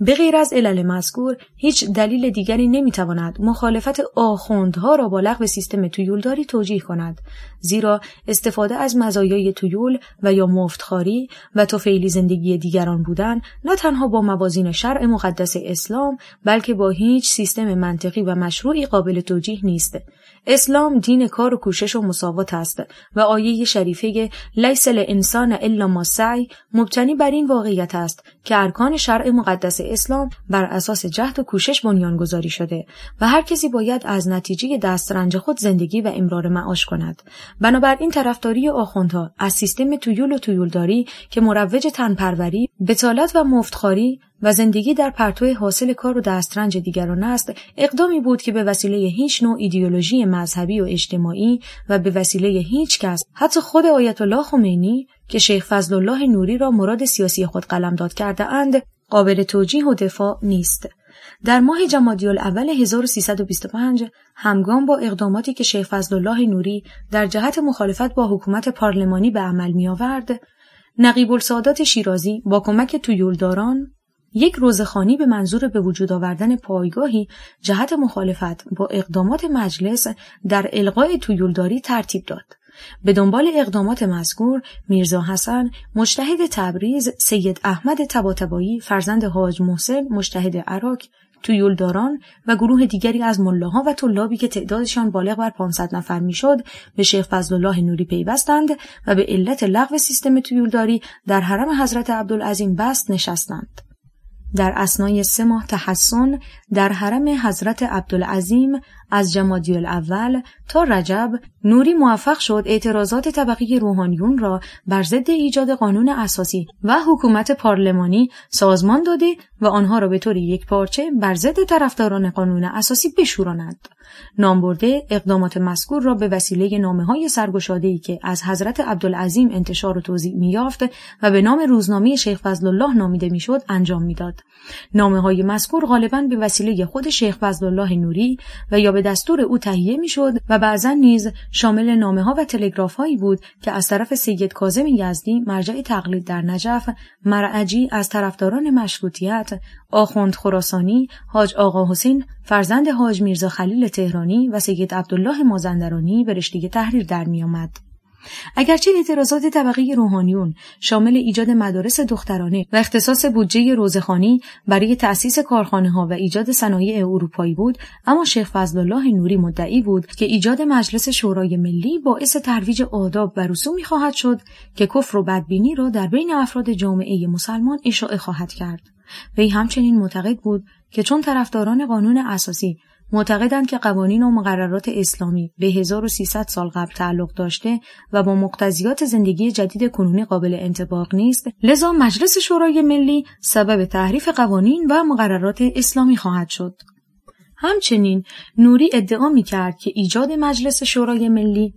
[SPEAKER 1] به غیر از علل مذکور هیچ دلیل دیگری نمی‌تواند مخالفت آخوندها را با لغو سیستم تویولداری توجیه کند زیرا استفاده از مزایای تویول و یا مفتخاری و توفیلی زندگی دیگران بودن نه تنها با موازین شرع مقدس اسلام بلکه با هیچ سیستم منطقی و مشروعی قابل توجیه نیست. اسلام دین کار و کوشش و مساوات است و آیه شریفه لیس الانسان الا ما سعی مبتنی بر این واقعیت است که ارکان شرع مقدس اسلام بر اساس جهد و کوشش بنیانگذاری شده و هر کسی باید از نتیجه دسترنج خود زندگی و امرار معاش کند. بنابراین طرفداری آخوندها از سیستم تویول و تویولداری که مروج تنپروری بتالت و مفتخاری و زندگی در پرتو حاصل کار و دسترنج دیگران است اقدامی بود که به وسیله هیچ نوع ایدئولوژی مذهبی و اجتماعی و به وسیله هیچ کس حتی خود آیت الله خمینی که شیخ فضل الله نوری را مراد سیاسی خود قلمداد کرده اند قابل توجیه و دفاع نیست. در ماه جمادی الاول 1325 همگام با اقداماتی که شیخ فضل الله نوری در جهت مخالفت با حکومت پارلمانی به عمل می آورد نقیب السادات شیرازی با کمک تویولداران یک روزخانی به منظور به وجود آوردن پایگاهی جهت مخالفت با اقدامات مجلس در القای تویولداری ترتیب داد. به دنبال اقدامات مذکور میرزا حسن مجتهد تبریز سید احمد تباتبایی فرزند حاج محسن مجتهد عراق تویولداران و گروه دیگری از ملاها و طلابی که تعدادشان بالغ بر 500 نفر می‌شد به شیخ فضل الله نوری پیوستند و به علت لغو سیستم تویولداری در حرم حضرت عبدالعظیم بست نشستند در اسنای سه ماه تحسن در حرم حضرت عبدالعظیم از جمادی الاول تا رجب نوری موفق شد اعتراضات طبقی روحانیون را بر ضد ایجاد قانون اساسی و حکومت پارلمانی سازمان داده و آنها را به طور یک پارچه بر ضد طرفداران قانون اساسی بشوراند. نامبرده اقدامات مذکور را به وسیله نامه های سرگشاده که از حضرت عبدالعظیم انتشار و توضیح میافت و به نام روزنامه شیخ فضل الله نامیده می‌شد انجام می‌داد. نامه های مذکور غالبا به وسیله خود شیخ فضل الله نوری و یا به دستور او تهیه می‌شد و بعضا نیز شامل نامه ها و تلگراف هایی بود که از طرف سید کاظم یزدی مرجع تقلید در نجف مرعجی از طرفداران مشروطیت آخوند خراسانی حاج آقا حسین فرزند حاج میرزا خلیل تهرانی و سید عبدالله مازندرانی به رشته تحریر در میآمد. اگرچه اعتراضات طبقه روحانیون شامل ایجاد مدارس دخترانه و اختصاص بودجه روزخانی برای تأسیس کارخانه ها و ایجاد صنایع اروپایی بود اما شیخ فضل الله نوری مدعی بود که ایجاد مجلس شورای ملی باعث ترویج آداب و رسومی خواهد شد که کفر و بدبینی را در بین افراد جامعه مسلمان اشاعه خواهد کرد. وی همچنین معتقد بود که چون طرفداران قانون اساسی معتقدند که قوانین و مقررات اسلامی به 1300 سال قبل تعلق داشته و با مقتضیات زندگی جدید کنونی قابل انتباق نیست. لذا مجلس شورای ملی سبب تحریف قوانین و مقررات اسلامی خواهد شد. همچنین نوری ادعا می کرد که ایجاد مجلس شورای ملی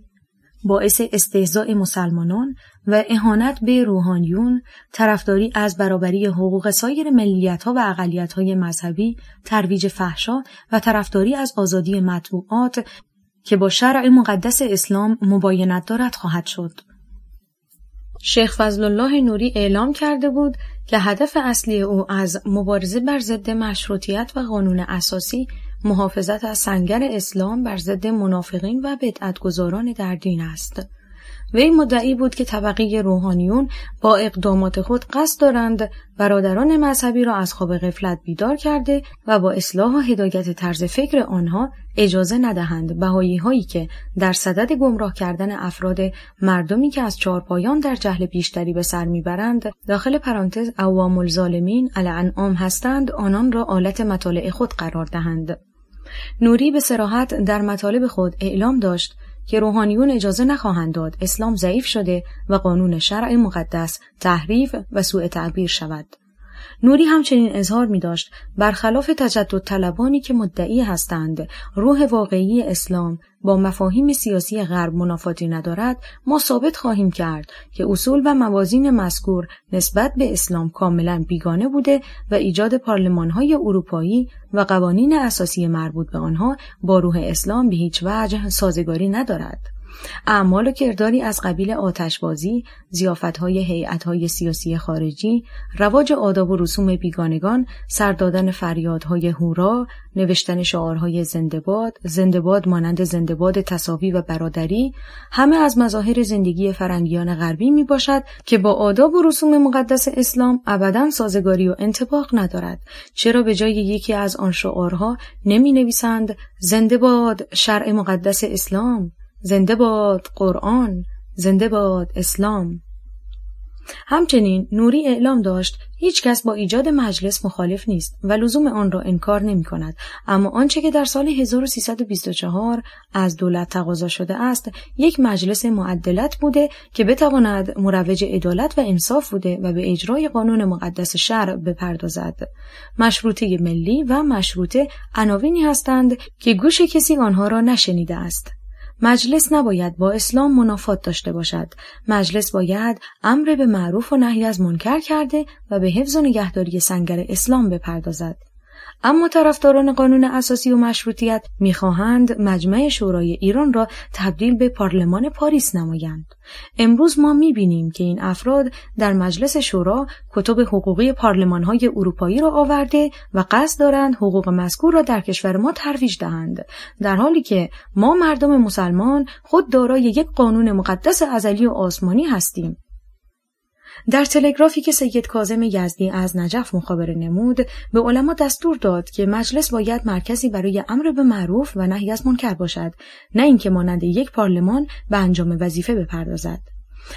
[SPEAKER 1] باعث استهزاء مسلمانان و اهانت به روحانیون، طرفداری از برابری حقوق سایر ملیتها و های مذهبی، ترویج فحشا و طرفداری از آزادی مطبوعات که با شرع مقدس اسلام مباینت دارد خواهد شد. شیخ فضل الله نوری اعلام کرده بود که هدف اصلی او از مبارزه بر ضد مشروطیت و قانون اساسی محافظت از سنگر اسلام بر ضد منافقین و بدعتگذاران در دین است وی مدعی بود که طبقه روحانیون با اقدامات خود قصد دارند برادران مذهبی را از خواب غفلت بیدار کرده و با اصلاح و هدایت طرز فکر آنها اجازه ندهند. بهایی هایی که در صدد گمراه کردن افراد مردمی که از چارپایان در جهل بیشتری به سر می‌برند داخل پرانتز عوام الظالمین الانعام هستند آنان را آلت مطالع خود قرار دهند. نوری به سراحت در مطالب خود اعلام داشت که روحانیون اجازه نخواهند داد اسلام ضعیف شده و قانون شرع مقدس تحریف و سوء تعبیر شود. نوری همچنین اظهار می داشت برخلاف تجدد طلبانی که مدعی هستند روح واقعی اسلام با مفاهیم سیاسی غرب منافاتی ندارد ما ثابت خواهیم کرد که اصول و موازین مذکور نسبت به اسلام کاملا بیگانه بوده و ایجاد پارلمانهای اروپایی و قوانین اساسی مربوط به آنها با روح اسلام به هیچ وجه سازگاری ندارد. اعمال و کرداری از قبیل آتشبازی، زیافتهای هیئتهای سیاسی خارجی، رواج آداب و رسوم بیگانگان، سردادن فریادهای هورا، نوشتن شعارهای زندباد، زندباد مانند زندباد تصاوی و برادری، همه از مظاهر زندگی فرنگیان غربی می باشد که با آداب و رسوم مقدس اسلام ابدا سازگاری و انتباق ندارد. چرا به جای یکی از آن شعارها نمی نویسند زندباد شرع مقدس اسلام؟ زنده باد قرآن زنده باد اسلام. همچنین نوری اعلام داشت هیچ کس با ایجاد مجلس مخالف نیست و لزوم آن را انکار نمی کند. اما آنچه که در سال 1324 از دولت تقاضا شده است یک مجلس معدلت بوده که بتواند مروج عدالت و انصاف بوده و به اجرای قانون مقدس شرع بپردازد. مشروطه ملی و مشروطه عناوینی هستند که گوش کسی آنها را نشنیده است. مجلس نباید با اسلام منافات داشته باشد. مجلس باید امر به معروف و نهی از منکر کرده و به حفظ و نگهداری سنگر اسلام بپردازد. اما طرفداران قانون اساسی و مشروطیت می‌خواهند مجمع شورای ایران را تبدیل به پارلمان پاریس نمایند. امروز ما می‌بینیم که این افراد در مجلس شورا کتب حقوقی پارلمانهای اروپایی را آورده و قصد دارند حقوق مذکور را در کشور ما ترویج دهند در حالی که ما مردم مسلمان خود دارای یک قانون مقدس ازلی و آسمانی هستیم در تلگرافی که سید کازم یزدی از نجف مخابره نمود به علما دستور داد که مجلس باید مرکزی برای امر به معروف و نهی از منکر باشد نه اینکه مانند یک پارلمان به انجام وظیفه بپردازد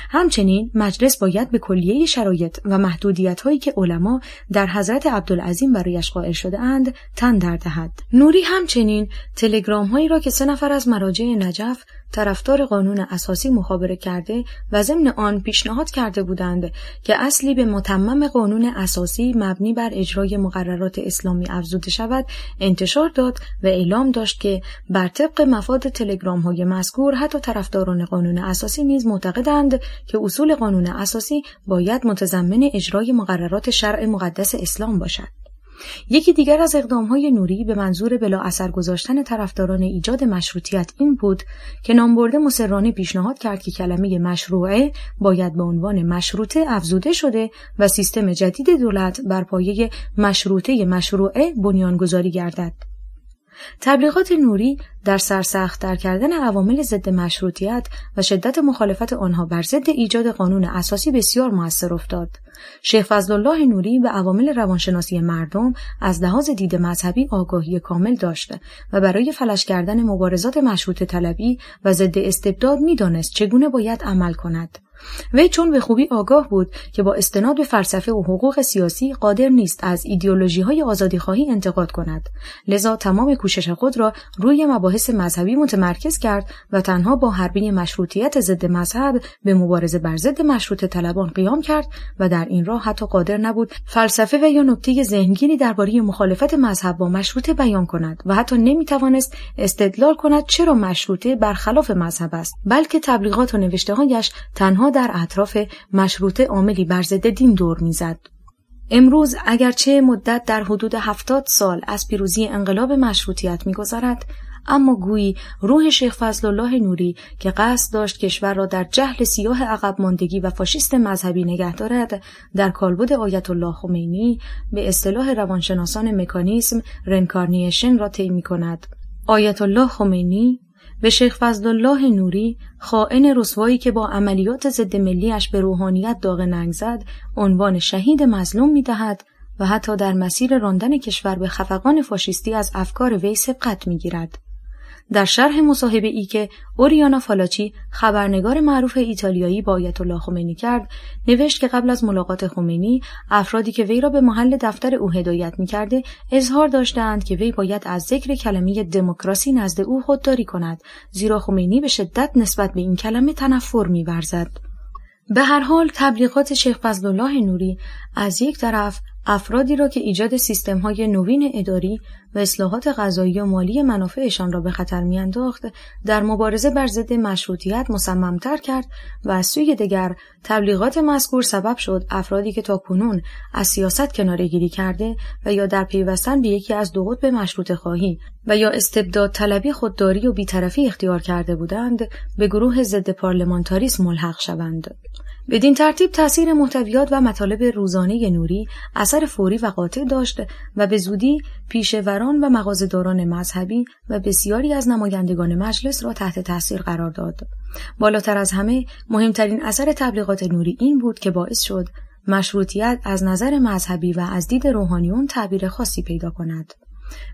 [SPEAKER 1] همچنین مجلس باید به کلیه شرایط و محدودیت هایی که علما در حضرت عبدالعظیم برایش قائل شده اند تن در دهد. نوری همچنین تلگرام هایی را که سه نفر از مراجع نجف طرفدار قانون اساسی مخابره کرده و ضمن آن پیشنهاد کرده بودند که اصلی به متمم قانون اساسی مبنی بر اجرای مقررات اسلامی افزوده شود انتشار داد و اعلام داشت که بر طبق مفاد تلگرام های مذکور حتی طرفداران قانون اساسی نیز معتقدند که اصول قانون اساسی باید متضمن اجرای مقررات شرع مقدس اسلام باشد. یکی دیگر از اقدامهای نوری به منظور بلا اثر گذاشتن طرفداران ایجاد مشروطیت این بود که نامبرده مسررانه پیشنهاد کرد که کلمه مشروعه باید به عنوان مشروطه افزوده شده و سیستم جدید دولت بر پایه مشروطه مشروعه بنیانگذاری گردد. تبلیغات نوری در در کردن عوامل ضد مشروطیت و شدت مخالفت آنها بر ضد ایجاد قانون اساسی بسیار موثر افتاد. شیخ فضلالله نوری به عوامل روانشناسی مردم از لحاظ دید مذهبی آگاهی کامل داشته و برای فلش کردن مبارزات مشروط طلبی و ضد استبداد می‌دانست چگونه باید عمل کند. وی چون به خوبی آگاه بود که با استناد به فلسفه و حقوق سیاسی قادر نیست از ایدئولوژی های آزادی خواهی انتقاد کند. لذا تمام کوشش خود را روی مباحث مذهبی متمرکز کرد و تنها با حربی مشروطیت ضد مذهب به مبارزه بر ضد مشروط طلبان قیام کرد و در این راه حتی قادر نبود فلسفه و یا نکته ذهنگیری درباره مخالفت مذهب با مشروطه بیان کند و حتی نمی‌توانست استدلال کند چرا مشروطه برخلاف مذهب است بلکه تبلیغات و نوشته هایش تنها در اطراف مشروطه عاملی بر ضد دین دور می‌زد. امروز اگرچه مدت در حدود هفتاد سال از پیروزی انقلاب مشروطیت میگذرد اما گویی روح شیخ فضل الله نوری که قصد داشت کشور را در جهل سیاه عقب ماندگی و فاشیست مذهبی نگه دارد در کالبد آیت الله خمینی به اصطلاح روانشناسان مکانیسم reincarnation را طی کند. آیت الله خمینی به شیخ فضلالله نوری خائن رسوایی که با عملیات ضد ملیش به روحانیت داغ ننگ زد عنوان شهید مظلوم می‌دهد و حتی در مسیر راندن کشور به خفقان فاشیستی از افکار وی سبقت می‌گیرد. در شرح مصاحبه ای که اوریانا فالاچی خبرنگار معروف ایتالیایی با آیت الله خمینی کرد نوشت که قبل از ملاقات خمینی افرادی که وی را به محل دفتر او هدایت می‌کرده اظهار داشتند که وی باید از ذکر کلمه دموکراسی نزد او خودداری کند زیرا خمینی به شدت نسبت به این کلمه تنفر میورزد. به هر حال تبلیغات شیخ فضلالله نوری از یک طرف افرادی را که ایجاد سیستم های نوین اداری و اصلاحات غذایی و مالی منافعشان را به خطر میانداخت در مبارزه بر ضد مشروطیت مصممتر کرد و از سوی دیگر تبلیغات مذکور سبب شد افرادی که تا کنون از سیاست کنارگیری کرده و یا در پیوستن به یکی از دو قطب مشروط خواهی و یا استبداد طلبی خودداری و بیطرفی اختیار کرده بودند به گروه ضد پارلمانتاریسم ملحق شوند. بدین ترتیب تاثیر محتویات و مطالب روزانه نوری اثر فوری و قاطع داشت و به زودی پیشوران و مغازهداران مذهبی و بسیاری از نمایندگان مجلس را تحت تاثیر قرار داد. بالاتر از همه مهمترین اثر تبلیغات نوری این بود که باعث شد مشروطیت از نظر مذهبی و از دید روحانیون تعبیر خاصی پیدا کند.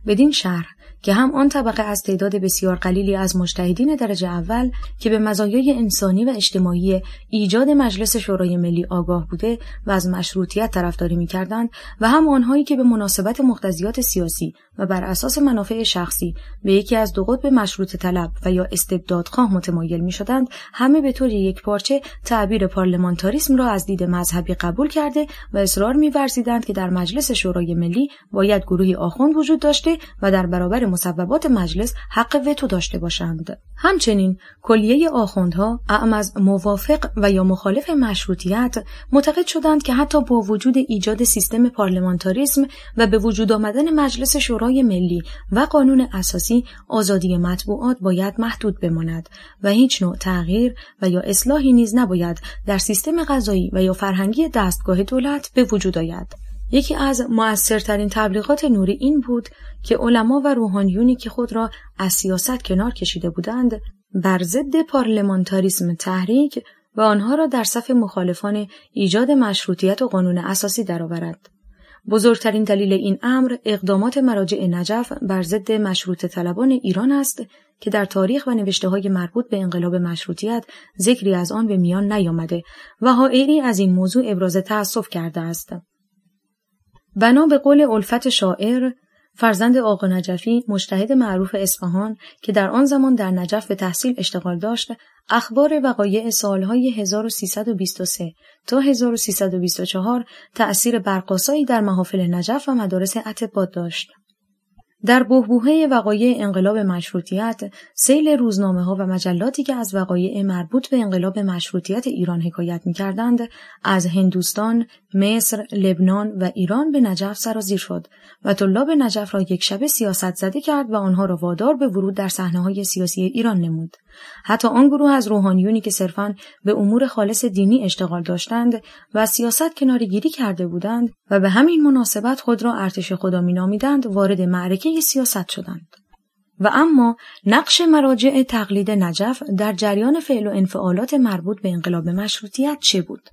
[SPEAKER 1] بدین شرح که هم آن طبقه از تعداد بسیار قلیلی از مجتهدین درجه اول که به مزایای انسانی و اجتماعی ایجاد مجلس شورای ملی آگاه بوده و از مشروطیت طرفداری می‌کردند و هم آنهایی که به مناسبت مقتضیات سیاسی و بر اساس منافع شخصی به یکی از دو قطب مشروط طلب و یا استبدادخواه متمایل می شدند همه به طور یک پارچه تعبیر پارلمانتاریسم را از دید مذهبی قبول کرده و اصرار می‌ورزیدند که در مجلس شورای ملی باید گروهی آخوند وجود داشته و در برابر مسببات مجلس حق وتو داشته باشند. همچنین کلیه آخوندها اعم از موافق و یا مخالف مشروطیت معتقد شدند که حتی با وجود ایجاد سیستم پارلمانتاریسم و به وجود آمدن مجلس شورای ملی و قانون اساسی آزادی مطبوعات باید محدود بماند و هیچ نوع تغییر و یا اصلاحی نیز نباید در سیستم غذایی و یا فرهنگی دستگاه دولت به وجود آید. یکی از موثرترین تبلیغات نوری این بود که علما و روحانیونی که خود را از سیاست کنار کشیده بودند بر ضد پارلمانتاریسم تحریک و آنها را در صف مخالفان ایجاد مشروطیت و قانون اساسی درآورد. بزرگترین دلیل این امر اقدامات مراجع نجف بر ضد مشروط طلبان ایران است که در تاریخ و نوشته های مربوط به انقلاب مشروطیت ذکری از آن به میان نیامده و حائری از این موضوع ابراز تأسف کرده است. بنا به قول الفت شاعر فرزند آقا نجفی مجتهد معروف اصفهان که در آن زمان در نجف به تحصیل اشتغال داشت اخبار وقایع سالهای 1323 تا 1324 تأثیر برقاسایی در محافل نجف و مدارس اطبات داشت. در بهبوهه وقایع انقلاب مشروطیت سیل روزنامه ها و مجلاتی که از وقایع مربوط به انقلاب مشروطیت ایران حکایت می کردند از هندوستان، مصر، لبنان و ایران به نجف سرازیر شد و طلاب نجف را یک شبه سیاست زده کرد و آنها را وادار به ورود در صحنه های سیاسی ایران نمود. حتی آن گروه از روحانیونی که صرفا به امور خالص دینی اشتغال داشتند و سیاست کنارگیری کرده بودند و به همین مناسبت خود را ارتش خدا مینامیدند وارد معرکه سیاست شدند. و اما نقش مراجع تقلید نجف در جریان فعل و انفعالات مربوط به انقلاب مشروطیت چه بود؟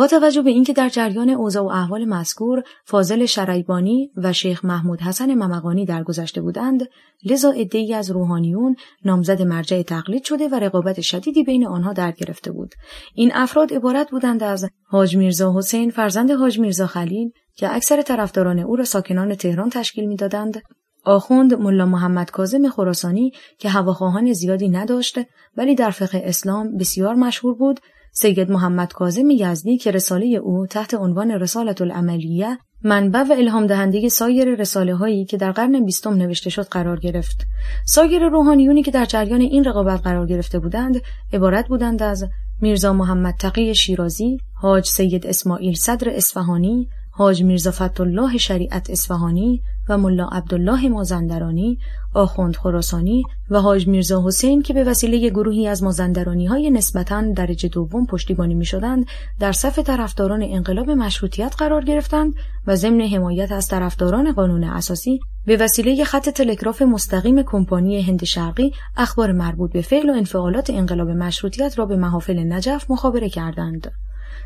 [SPEAKER 1] با توجه به اینکه در جریان اوضاع و احوال مذکور فاضل شریبانی و شیخ محمود حسن ممقانی درگذشته بودند لذا عدهای از روحانیون نامزد مرجع تقلید شده و رقابت شدیدی بین آنها در گرفته بود. این افراد عبارت بودند از حاج میرزا حسین فرزند حاج میرزا خلیل که اکثر طرفداران او را ساکنان تهران تشکیل می‌دادند آخوند ملا محمد کاظم خراسانی که هواخواهان زیادی نداشت ولی در فقه اسلام بسیار مشهور بود سید محمد کاظم یزدی که رساله او تحت عنوان رسالت العملیه منبع و الهام دهنده سایر رساله هایی که در قرن بیستم نوشته شد قرار گرفت. سایر روحانیونی که در جریان این رقابت قرار گرفته بودند عبارت بودند از میرزا محمد تقی شیرازی، حاج سید اسماعیل صدر اصفهانی، حاج میرزا الله شریعت اصفهانی و ملا عبدالله مازندرانی، آخوند خراسانی و حاج میرزا حسین که به وسیله گروهی از مازندرانی های نسبتاً درجه دوم پشتیبانی می شدند در صف طرفداران انقلاب مشروطیت قرار گرفتند و ضمن حمایت از طرفداران قانون اساسی به وسیله خط تلگراف مستقیم کمپانی هند شرقی اخبار مربوط به فعل و انفعالات انقلاب مشروطیت را به محافل نجف مخابره کردند.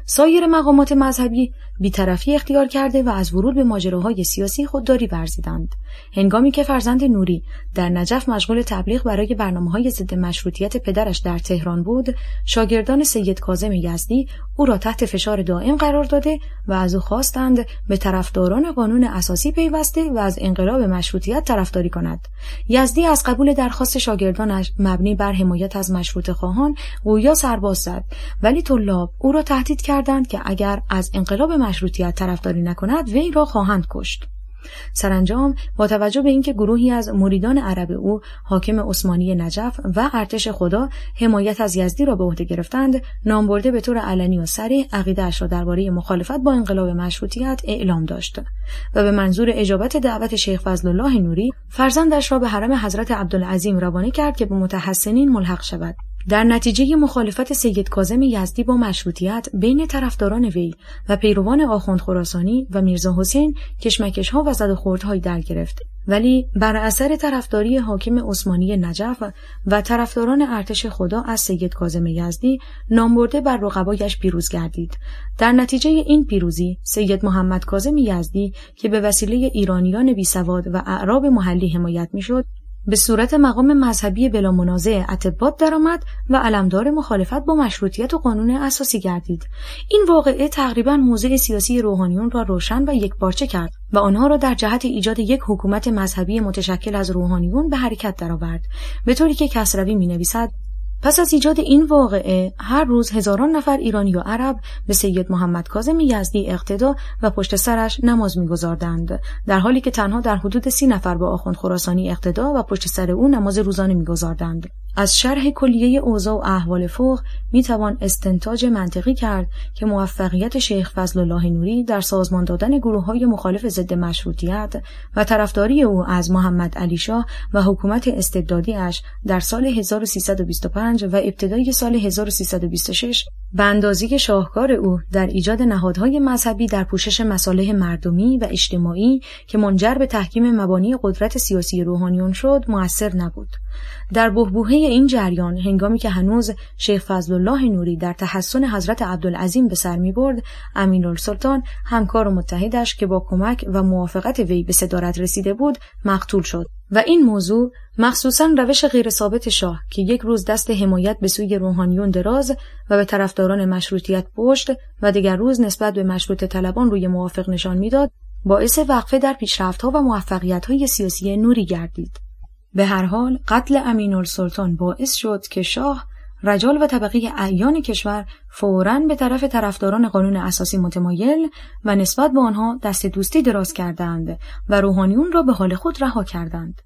[SPEAKER 1] سایر مقامات مذهبی بیطرفی اختیار کرده و از ورود به ماجراهای سیاسی خودداری ورزیدند. هنگامی که فرزند نوری در نجف مشغول تبلیغ برای برنامه های ضد مشروطیت پدرش در تهران بود شاگردان سید کازم یزدی او را تحت فشار دائم قرار داده و از او خواستند به طرفداران قانون اساسی پیوسته و از انقلاب مشروطیت طرفداری کند. یزدی از قبول درخواست شاگردانش مبنی بر حمایت از مشروط خواهان گویا سرباز زد ولی طلاب او را تهدید کردند که اگر از انقلاب مشروطیت طرفداری نکند وی را خواهند کشت. سرانجام با توجه به اینکه گروهی از مریدان عرب او حاکم عثمانی نجف و ارتش خدا حمایت از یزدی را به عهده گرفتند نامبرده به طور علنی و سریع عقیدهاش را درباره مخالفت با انقلاب مشروطیت اعلام داشت و به منظور اجابت دعوت شیخ فضل الله نوری فرزندش را به حرم حضرت عبدالعظیم روانه کرد که به متحسنین ملحق شود. در نتیجه مخالفت سید کازم یزدی با مشروطیت بین طرفداران وی و پیروان آخوند خراسانی و میرزا حسین کشمکش ها و زد و در گرفت. ولی بر اثر طرفداری حاکم عثمانی نجف و طرفداران ارتش خدا از سید کازم یزدی نامبرده بر رقبایش پیروز گردید. در نتیجه این پیروزی سید محمد کازم یزدی که به وسیله ایرانیان بیسواد و اعراب محلی حمایت می‌شد به صورت مقام مذهبی بلا منازع اتبات درآمد و علمدار مخالفت با مشروطیت و قانون اساسی گردید. این واقعه تقریبا موضع سیاسی روحانیون را روشن و یکپارچه کرد و آنها را در جهت ایجاد یک حکومت مذهبی متشکل از روحانیون به حرکت درآورد به طوری که کسروی می نویسد پس از ایجاد این واقعه هر روز هزاران نفر ایرانی و عرب به سید محمد کاظم یزدی اقتدا و پشت سرش نماز میگذاردند. در حالی که تنها در حدود سی نفر با آخوند خراسانی اقتدا و پشت سر او نماز روزانه میگذاردند. از شرح کلیه اوضاع و احوال فوق می توان استنتاج منطقی کرد که موفقیت شیخ فضل الله نوری در سازمان دادن گروه های مخالف ضد مشروطیت و طرفداری او از محمد علی شاه و حکومت استبدادیش در سال 1325 و ابتدای سال 1326 به اندازی شاهکار او در ایجاد نهادهای مذهبی در پوشش مصالح مردمی و اجتماعی که منجر به تحکیم مبانی قدرت سیاسی روحانیون شد موثر نبود. در بهبوهه این جریان هنگامی که هنوز شیخ فضل الله نوری در تحسن حضرت عبدالعظیم به سر می برد امین همکار و متحدش که با کمک و موافقت وی به صدارت رسیده بود مقتول شد. و این موضوع مخصوصا روش غیر ثابت شاه که یک روز دست حمایت به سوی روحانیون دراز و به طرفداران مشروطیت پشت و دیگر روز نسبت به مشروط طلبان روی موافق نشان می‌داد باعث وقفه در پیشرفتها و موفقیت‌های سیاسی نوری گردید. به هر حال قتل امین السلطان باعث شد که شاه رجال و طبقه اعیان کشور فوراً به طرف طرفداران قانون اساسی متمایل و نسبت به آنها دست دوستی دراز کردند و روحانیون را به حال خود رها کردند.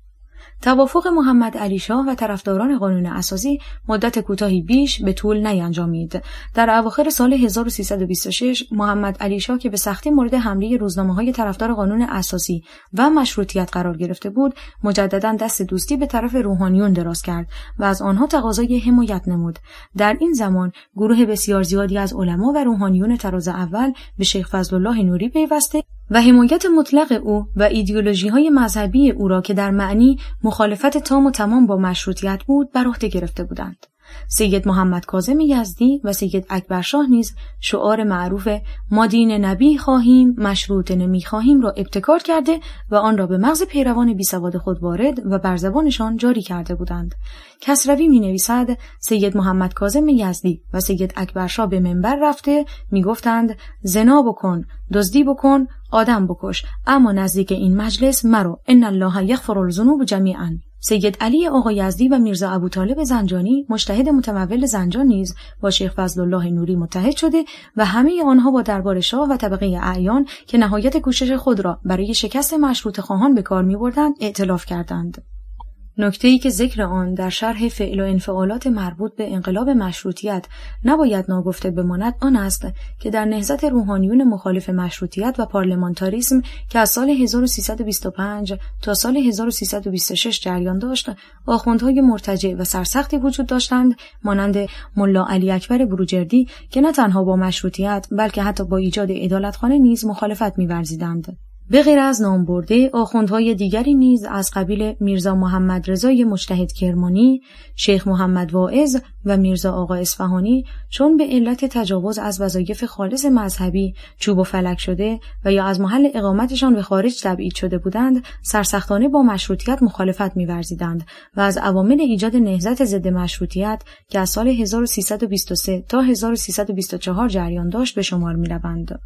[SPEAKER 1] توافق محمد علی شاه و طرفداران قانون اساسی مدت کوتاهی بیش به طول نینجامید. در اواخر سال 1326 محمد علی شاه که به سختی مورد حمله روزنامه های طرفدار قانون اساسی و مشروطیت قرار گرفته بود، مجددا دست دوستی به طرف روحانیون دراز کرد و از آنها تقاضای حمایت نمود. در این زمان گروه بسیار زیادی از علما و روحانیون تراز اول به شیخ فضل الله نوری پیوسته و حمایت مطلق او و ایدئولوژی های مذهبی او را که در معنی مخالفت تام و تمام با مشروطیت بود بر عهده گرفته بودند. سید محمد کاظم یزدی و سید اکبرشاه نیز شعار معروف ما دین نبی خواهیم مشروط نمی خواهیم را ابتکار کرده و آن را به مغز پیروان بیسواد خود وارد و بر زبانشان جاری کرده بودند. کسروی می نویسد سید محمد کاظم یزدی و سید اکبرشاه به منبر رفته می گفتند زنا بکن دزدی بکن آدم بکش اما نزدیک این مجلس مرو ان الله یغفر الذنوب جمیعا. سید علی آقا یزدی و میرزا ابو طالب زنجانی مشتهد متمول زنجان نیز با شیخ فضل الله نوری متحد شده و همه آنها با دربار شاه و طبقه اعیان که نهایت کوشش خود را برای شکست مشروط خواهان به کار می بردند ائتلاف کردند. نکته ای که ذکر آن در شرح فعل و انفعالات مربوط به انقلاب مشروطیت نباید ناگفته بماند آن است که در نهضت روحانیون مخالف مشروطیت و پارلمانتاریسم که از سال 1325 تا سال 1326 جریان داشت آخوندهای مرتجع و سرسختی وجود داشتند مانند ملا علی اکبر بروجردی که نه تنها با مشروطیت بلکه حتی با ایجاد عدالتخانه نیز مخالفت می‌ورزیدند. به غیر از نام برده آخوندهای دیگری نیز از قبیل میرزا محمد رضای مجتهد کرمانی، شیخ محمد واعظ و میرزا آقا اصفهانی چون به علت تجاوز از وظایف خالص مذهبی چوب و فلک شده و یا از محل اقامتشان به خارج تبعید شده بودند سرسختانه با مشروطیت مخالفت می‌ورزیدند و از عوامل ایجاد نهضت ضد مشروطیت که از سال 1323 تا 1324 جریان داشت به شمار می‌روند.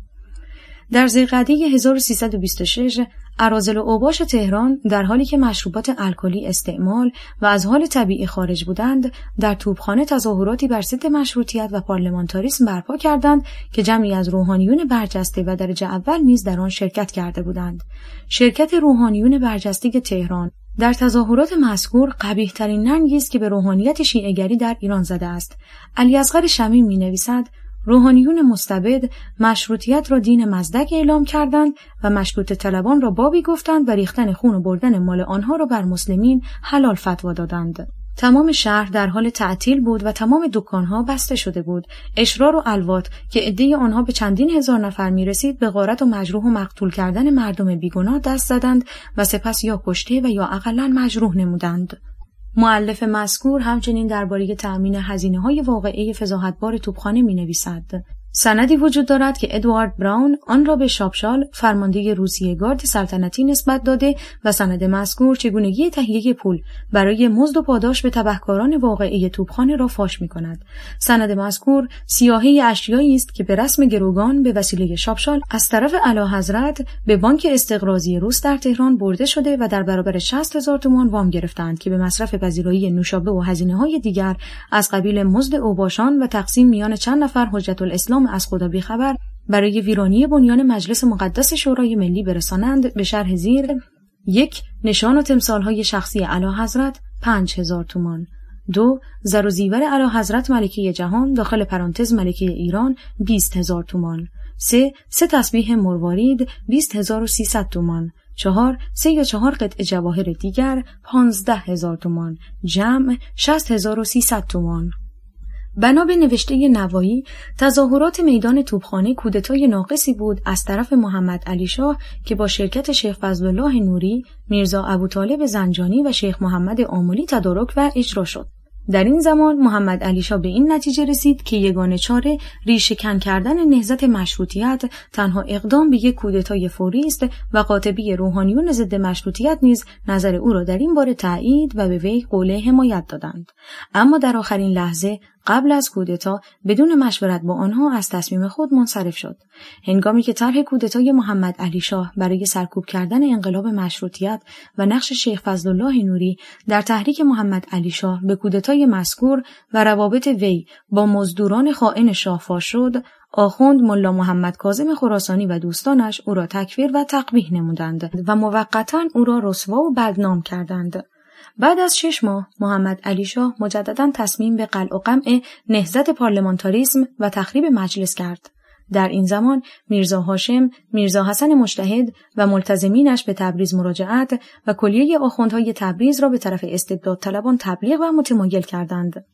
[SPEAKER 1] در زیقده 1326 ارازل و اوباش تهران در حالی که مشروبات الکلی استعمال و از حال طبیعی خارج بودند در توبخانه تظاهراتی بر ضد مشروطیت و پارلمانتاریسم برپا کردند که جمعی از روحانیون برجسته و درجه اول نیز در آن شرکت کرده بودند. شرکت روحانیون برجسته تهران در تظاهرات مذکور قبیه ترین ننگی است که به روحانیت شیعهگری در ایران زده است. علی اصغر شمیم می نویسد روحانیون مستبد مشروطیت را دین مزدک اعلام کردند و مشروط طلبان را بابی گفتند و ریختن خون و بردن مال آنها را بر مسلمین حلال فتوا دادند. تمام شهر در حال تعطیل بود و تمام دکانها بسته شده بود. اشرار و الوات که عده آنها به چندین هزار نفر می رسید به غارت و مجروح و مقتول کردن مردم بیگناه دست زدند و سپس یا کشته و یا اقلا مجروح نمودند. معلف مذکور همچنین درباره تأمین هزینه های واقعی فضاحتبار توپخانه می نویسد. سندی وجود دارد که ادوارد براون آن را به شاپشال فرمانده روسیه گارد سلطنتی نسبت داده و سند مذکور چگونگی تهیه پول برای مزد و پاداش به تبهکاران واقعی توپخانه را فاش می کند. سند مذکور سیاهی اشیایی است که به رسم گروگان به وسیله شاپشال از طرف حضرت به بانک استقراضی روس در تهران برده شده و در برابر 60 هزار تومان وام گرفتند که به مصرف پذیرایی نوشابه و هزینه های دیگر از قبیل مزد اوباشان و تقسیم میان چند نفر حجت الاسلام از خدا بیخبر برای ویرانی بنیان مجلس مقدس شورای ملی برسانند به شرح زیر یک نشان و تمثال شخصی علا حضرت پنج هزار تومان. دو زر و زیور علا حضرت ملکه جهان داخل پرانتز ملکه ایران بیست هزار تومان. سه سه تسبیح مروارید بیست هزار و سیصد تومان. چهار سه یا چهار قطع جواهر دیگر پانزده هزار تومان. جمع شست هزار و سیصد تومان. بنا به نوشته نوایی تظاهرات میدان توبخانه کودتای ناقصی بود از طرف محمد علی شاه که با شرکت شیخ فضلالله نوری، میرزا ابوطالب زنجانی و شیخ محمد آمولی تدارک و اجرا شد. در این زمان محمد علی شاه به این نتیجه رسید که یگانه چاره ریشهکن کردن نهزت مشروطیت تنها اقدام به یک کودتای فوری است و قاطبی روحانیون ضد مشروطیت نیز نظر او را در این باره تایید و به وی قوله حمایت دادند اما در آخرین لحظه قبل از کودتا بدون مشورت با آنها از تصمیم خود منصرف شد. هنگامی که طرح کودتای محمد علی شاه برای سرکوب کردن انقلاب مشروطیت و نقش شیخ فضلالله نوری در تحریک محمد علی شاه به کودتای مذکور و روابط وی با مزدوران خائن شاه فاش شد آخوند ملا محمد کاظم خراسانی و دوستانش او را تکفیر و تقبیح نمودند و موقتا او را رسوا و بدنام کردند. بعد از شش ماه محمد علی شاه مجددا تصمیم به قلع و قمع نهضت پارلمانتاریسم و تخریب مجلس کرد. در این زمان میرزا هاشم، میرزا حسن مشتهد و ملتزمینش به تبریز مراجعت و کلیه آخوندهای تبریز را به طرف استبداد طلبان تبلیغ و متمایل کردند.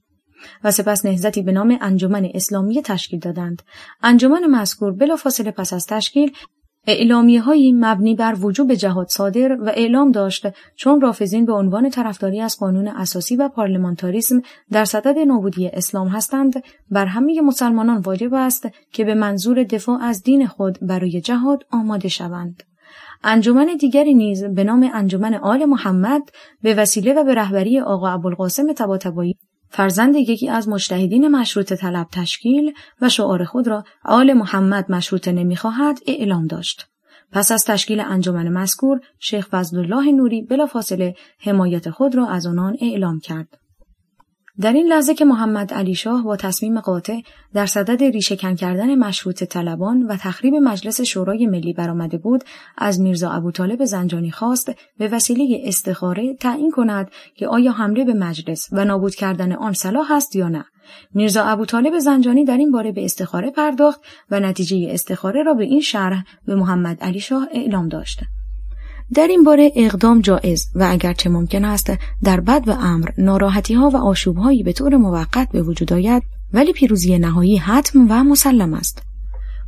[SPEAKER 1] و سپس نهزتی به نام انجمن اسلامی تشکیل دادند. انجمن مذکور بلافاصله پس از تشکیل اعلامیه هایی مبنی بر وجوب جهاد صادر و اعلام داشت چون رافزین به عنوان طرفداری از قانون اساسی و پارلمانتاریسم در صدد نابودی اسلام هستند بر همه مسلمانان واجب است که به منظور دفاع از دین خود برای جهاد آماده شوند. انجمن دیگری نیز به نام انجمن آل محمد به وسیله و به رهبری آقا ابوالقاسم طباطبایی فرزند یکی از مجتهدین مشروط طلب تشکیل و شعار خود را آل محمد مشروط نمی‌خواهد اعلام داشت. پس از تشکیل انجمن مذکور شیخ فضلالله نوری بلافاصله حمایت خود را از آنان اعلام کرد. در این لحظه که محمد علی شاه با تصمیم قاطع در صدد ریشهکن کردن مشروط طلبان و تخریب مجلس شورای ملی برآمده بود از میرزا ابوطالب زنجانی خواست به وسیله استخاره تعیین کند که آیا حمله به مجلس و نابود کردن آن صلاح است یا نه. میرزا ابوطالب زنجانی در این باره به استخاره پرداخت و نتیجه استخاره را به این شرح به محمد علی شاه اعلام داشت. در این باره اقدام جایز و اگرچه ممکن است در بد و امر ناراحتی ها و آشوب هایی به طور موقت به وجود آید ولی پیروزی نهایی حتم و مسلم است.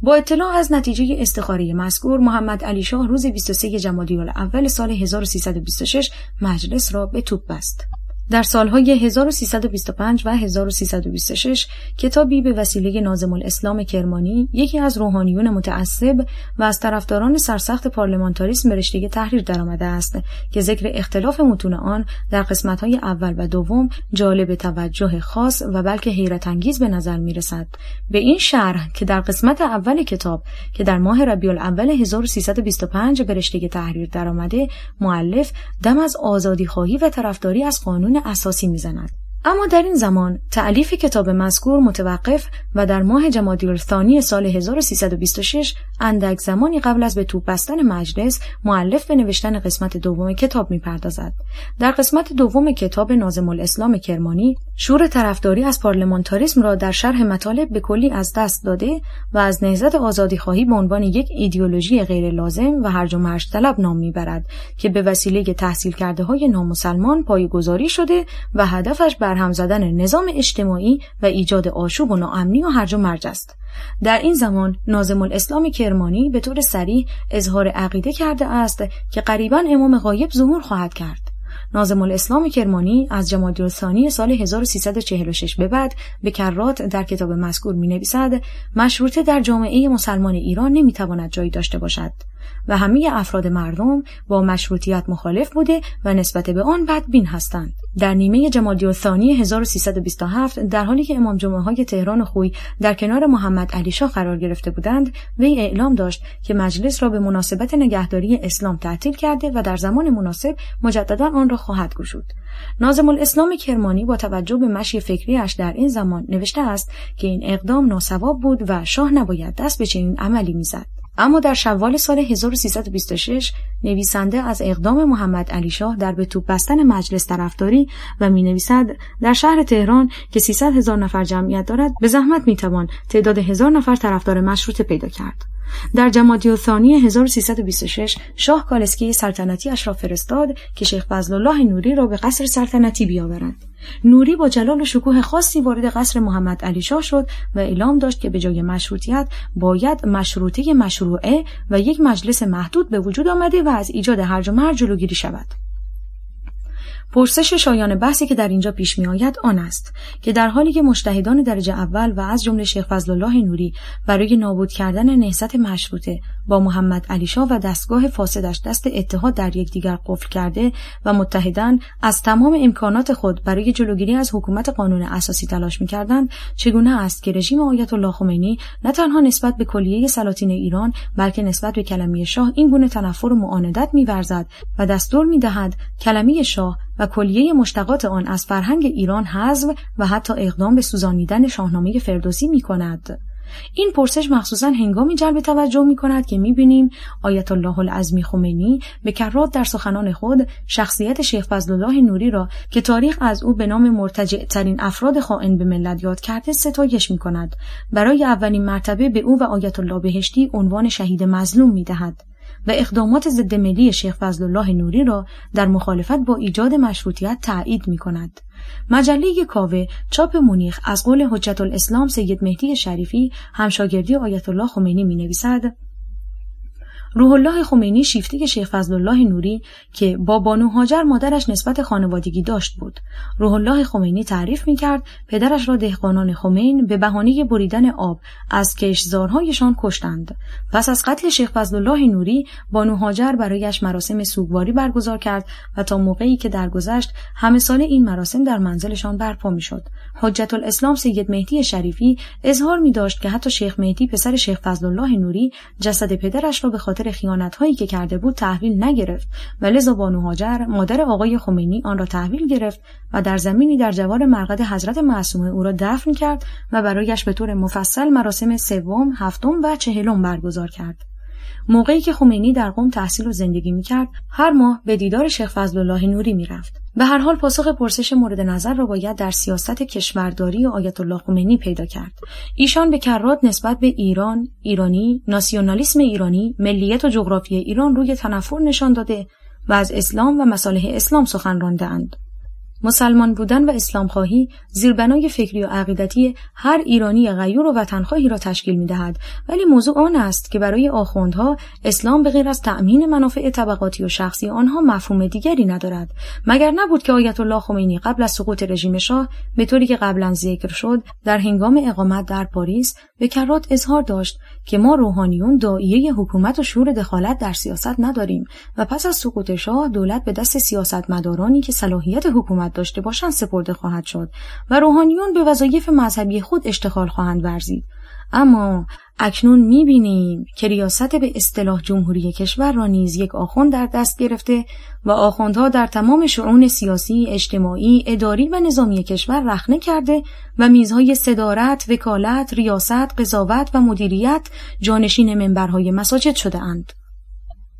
[SPEAKER 1] با اطلاع از نتیجه استخاره مذکور محمد علی شاه روز 23 جمادی اول سال 1326 مجلس را به توپ بست. در سالهای 1325 و 1326 کتابی به وسیله نازم الاسلام کرمانی یکی از روحانیون متعصب و از طرفداران سرسخت پارلمانتاریسم به رشته تحریر درآمده است که ذکر اختلاف متون آن در قسمتهای اول و دوم جالب توجه خاص و بلکه حیرت انگیز به نظر می رسد. به این شرح که در قسمت اول کتاب که در ماه ربیع الاول 1325 به رشته تحریر درآمده مؤلف دم از آزادی خواهی و طرفداری از قانون اساسی می‌زند. اما در این زمان تعلیف کتاب مذکور متوقف و در ماه جمادی سال 1326 اندک زمانی قبل از به توپ بستن مجلس معلف به نوشتن قسمت دوم کتاب می‌پردازد. در قسمت دوم کتاب نازم الاسلام کرمانی شور طرفداری از پارلمانتاریسم را در شرح مطالب به کلی از دست داده و از نهضت آزادی خواهی به عنوان یک ایدئولوژی غیر لازم و هرج و طلب نام می‌برد که به وسیله تحصیل کرده های نامسلمان پایگذاری شده و هدفش برهم زدن نظام اجتماعی و ایجاد آشوب و ناامنی و هرج و مرج است. در این زمان نازم الاسلام کرمانی به طور سریح اظهار عقیده کرده است که قریبا امام غایب ظهور خواهد کرد. نازم الاسلام کرمانی از جمادی الثانی سال 1346 به بعد به کرات در کتاب مذکور می نویسد مشروطه در جامعه مسلمان ایران نمی تواند جایی داشته باشد. و همه افراد مردم با مشروطیت مخالف بوده و نسبت به آن بدبین هستند. در نیمه جمادی الثانی 1327 در حالی که امام جمعه های تهران خوی در کنار محمد علی شاه قرار گرفته بودند وی اعلام داشت که مجلس را به مناسبت نگهداری اسلام تعطیل کرده و در زمان مناسب مجددا آن را خواهد گشود. نازم الاسلام کرمانی با توجه به مشی فکریش در این زمان نوشته است که این اقدام ناسواب بود و شاه نباید دست به چنین عملی می‌زد. اما در شوال سال 1326 نویسنده از اقدام محمد علی شاه در به توپ بستن مجلس طرفداری و می نویسد در شهر تهران که 300 هزار نفر جمعیت دارد به زحمت می توان تعداد هزار نفر طرفدار مشروط پیدا کرد. در جمادی ثانی 1326 شاه کالسکی سلطنتی اش را فرستاد که شیخ فضل الله نوری را به قصر سلطنتی بیاورند. نوری با جلال و شکوه خاصی وارد قصر محمد علی شاه شد و اعلام داشت که به جای مشروطیت باید مشروطه مشروعه و یک مجلس محدود به وجود آمده و از ایجاد هرج و مرج جلوگیری شود. پرسش شایان بحثی که در اینجا پیش می آید آن است که در حالی که مشتهدان درجه اول و از جمله شیخ فضل الله نوری برای نابود کردن نهضت مشروطه با محمد علی شاه و دستگاه فاسدش دست اتحاد در یکدیگر قفل کرده و متحدان از تمام امکانات خود برای جلوگیری از حکومت قانون اساسی تلاش می‌کردند چگونه است که رژیم آیت الله خمینی نه تنها نسبت به کلیه سلاطین ایران بلکه نسبت به کلمه شاه این گونه تنفر و معاندت میورزد و دستور می‌دهد کلمه شاه و کلیه مشتقات آن از فرهنگ ایران حذف و حتی اقدام به سوزانیدن شاهنامه فردوسی می کند. این پرسش مخصوصا هنگامی جلب توجه می کند که می بینیم آیت الله العظمی خمینی به کرات در سخنان خود شخصیت شیخ فضل الله نوری را که تاریخ از او به نام مرتجع ترین افراد خائن به ملت یاد کرده ستایش می کند. برای اولین مرتبه به او و آیت الله بهشتی عنوان شهید مظلوم می دهد. و اقدامات ضد ملی شیخ فضل الله نوری را در مخالفت با ایجاد مشروطیت تایید می کند. مجله کاوه چاپ مونیخ از قول حجت الاسلام سید مهدی شریفی همشاگردی آیت الله خمینی می نویسد روح الله خمینی شیفته شیخ فضل الله نوری که با بانو هاجر مادرش نسبت خانوادگی داشت بود. روح الله خمینی تعریف می کرد پدرش را دهقانان خمین به بهانه بریدن آب از کشزارهایشان کشتند. پس از قتل شیخ فضل الله نوری بانو هاجر برایش مراسم سوگواری برگزار کرد و تا موقعی که درگذشت همه سال این مراسم در منزلشان برپا شد. حجت الاسلام سید مهدی شریفی اظهار می داشت که حتی شیخ مهدی پسر شیخ فضل الله نوری جسد پدرش را به خاطر خاطر خیانت هایی که کرده بود تحویل نگرفت و لذا بانو هاجر مادر آقای خمینی آن را تحویل گرفت و در زمینی در جوار مرقد حضرت معصومه او را دفن کرد و برایش به طور مفصل مراسم سوم، هفتم و چهلم برگزار کرد. موقعی که خمینی در قم تحصیل و زندگی می‌کرد هر ماه به دیدار شیخ فضل الله نوری می‌رفت به هر حال پاسخ پرسش مورد نظر را باید در سیاست کشورداری آیت الله خمینی پیدا کرد. ایشان به کرات نسبت به ایران ایرانی ناسیونالیسم ایرانی ملیت و جغرافی ایران روی تنفر نشان داده و از اسلام و مصالح اسلام سخن راندهاند. مسلمان بودن و اسلام خواهی زیربنای فکری و عقیدتی هر ایرانی غیور و وطنخواهی را تشکیل می دهد ولی موضوع آن است که برای آخوندها اسلام به غیر از تأمین منافع طبقاتی و شخصی آنها مفهوم دیگری ندارد. مگر نبود که آیت الله خمینی قبل از سقوط رژیم شاه به طوری که قبلا ذکر شد در هنگام اقامت در پاریس به کرات اظهار داشت که ما روحانیون دائیه حکومت و شور دخالت در سیاست نداریم و پس از سقوط شاه دولت به دست سیاستمدارانی که صلاحیت حکومت داشته باشند سپرده خواهد شد و روحانیون به وظایف مذهبی خود اشتغال خواهند ورزید اما اکنون می‌بینیم که ریاست به اصطلاح جمهوری کشور را نیز یک آخوند در دست گرفته و آخوندها در تمام شعون سیاسی، اجتماعی، اداری و نظامی کشور رخنه کرده و میزهای صدارت، وکالت، ریاست، قضاوت و مدیریت جانشین منبرهای مساجد شده اند.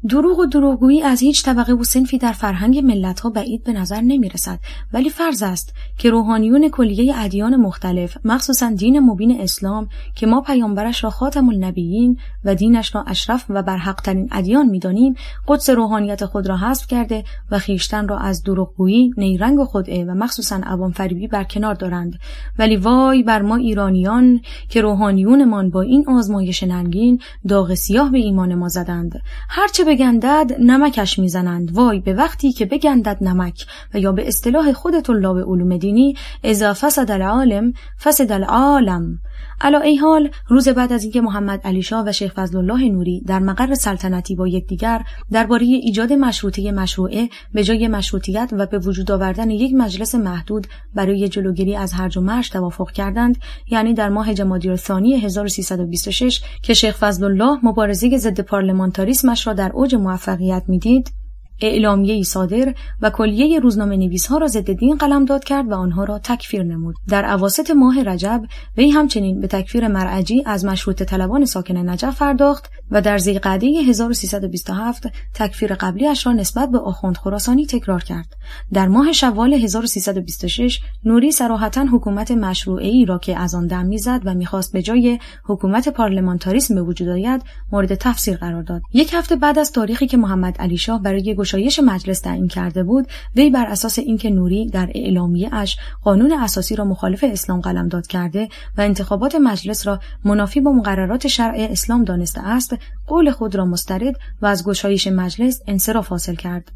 [SPEAKER 1] دروغ و دروغگویی از هیچ طبقه و سنفی در فرهنگ ملتها بعید به نظر نمی رسد ولی فرض است که روحانیون کلیه ادیان مختلف مخصوصا دین مبین اسلام که ما پیامبرش را خاتم النبیین و دینش را اشرف و برحقترین ادیان می‌دانیم قدس روحانیت خود را حذف کرده و خیشتن را از دروغگویی نیرنگ و و مخصوصا عوام فریبی برکنار دارند. ولی وای بر ما ایرانیان که روحانیونمان با این آزمایش ننگین داغ سیاه به ایمان ما زدند. هرچه بگندد نمکش می‌زنند. وای به وقتی که بگندد نمک و یا به اصطلاح خود طلاب علوم دینی اذا فسد العالم فسد العالم. علا ای حال روز بعد از اینکه محمد علی شاه و شیخ فضل الله نوری در مقر سلطنتی با یکدیگر درباره ایجاد مشروطه مشروعه به جای مشروطیت و به وجود آوردن یک مجلس محدود برای جلوگیری از هرج و مرج توافق کردند یعنی در ماه جمادی الثانی 1326 که شیخ فضل الله مبارزه ضد پارلمانتاریسمش را در اوج موفقیت می‌دید. اعلامیه صادر و کلیه روزنامه نویس ها را ضد دین قلمداد کرد و آنها را تکفیر نمود. در اواسط ماه رجب وی همچنین به تکفیر مرعجی از مشروط طلبان ساکن نجف پرداخت و در زیقعده 1327 تکفیر قبلیش را نسبت به آخوند خراسانی تکرار کرد. در ماه شوال 1326 نوری سراحتا حکومت مشروعه ای را که از آن دم می‌زد و می‌خواست به جای حکومت پارلمانتاریسم به وجود آید مورد تفسیر قرار داد. یک هفته بعد از تاریخی که محمد علی شاه برای گشایش مجلس تعیین کرده بود وی بر اساس اینکه نوری در اعلامیه اش قانون اساسی را مخالف اسلام قلمداد کرده و انتخابات مجلس را منافی با مقررات شرع اسلام دانسته است قول خود را مسترد و از گشایش مجلس انصراف حاصل کرد.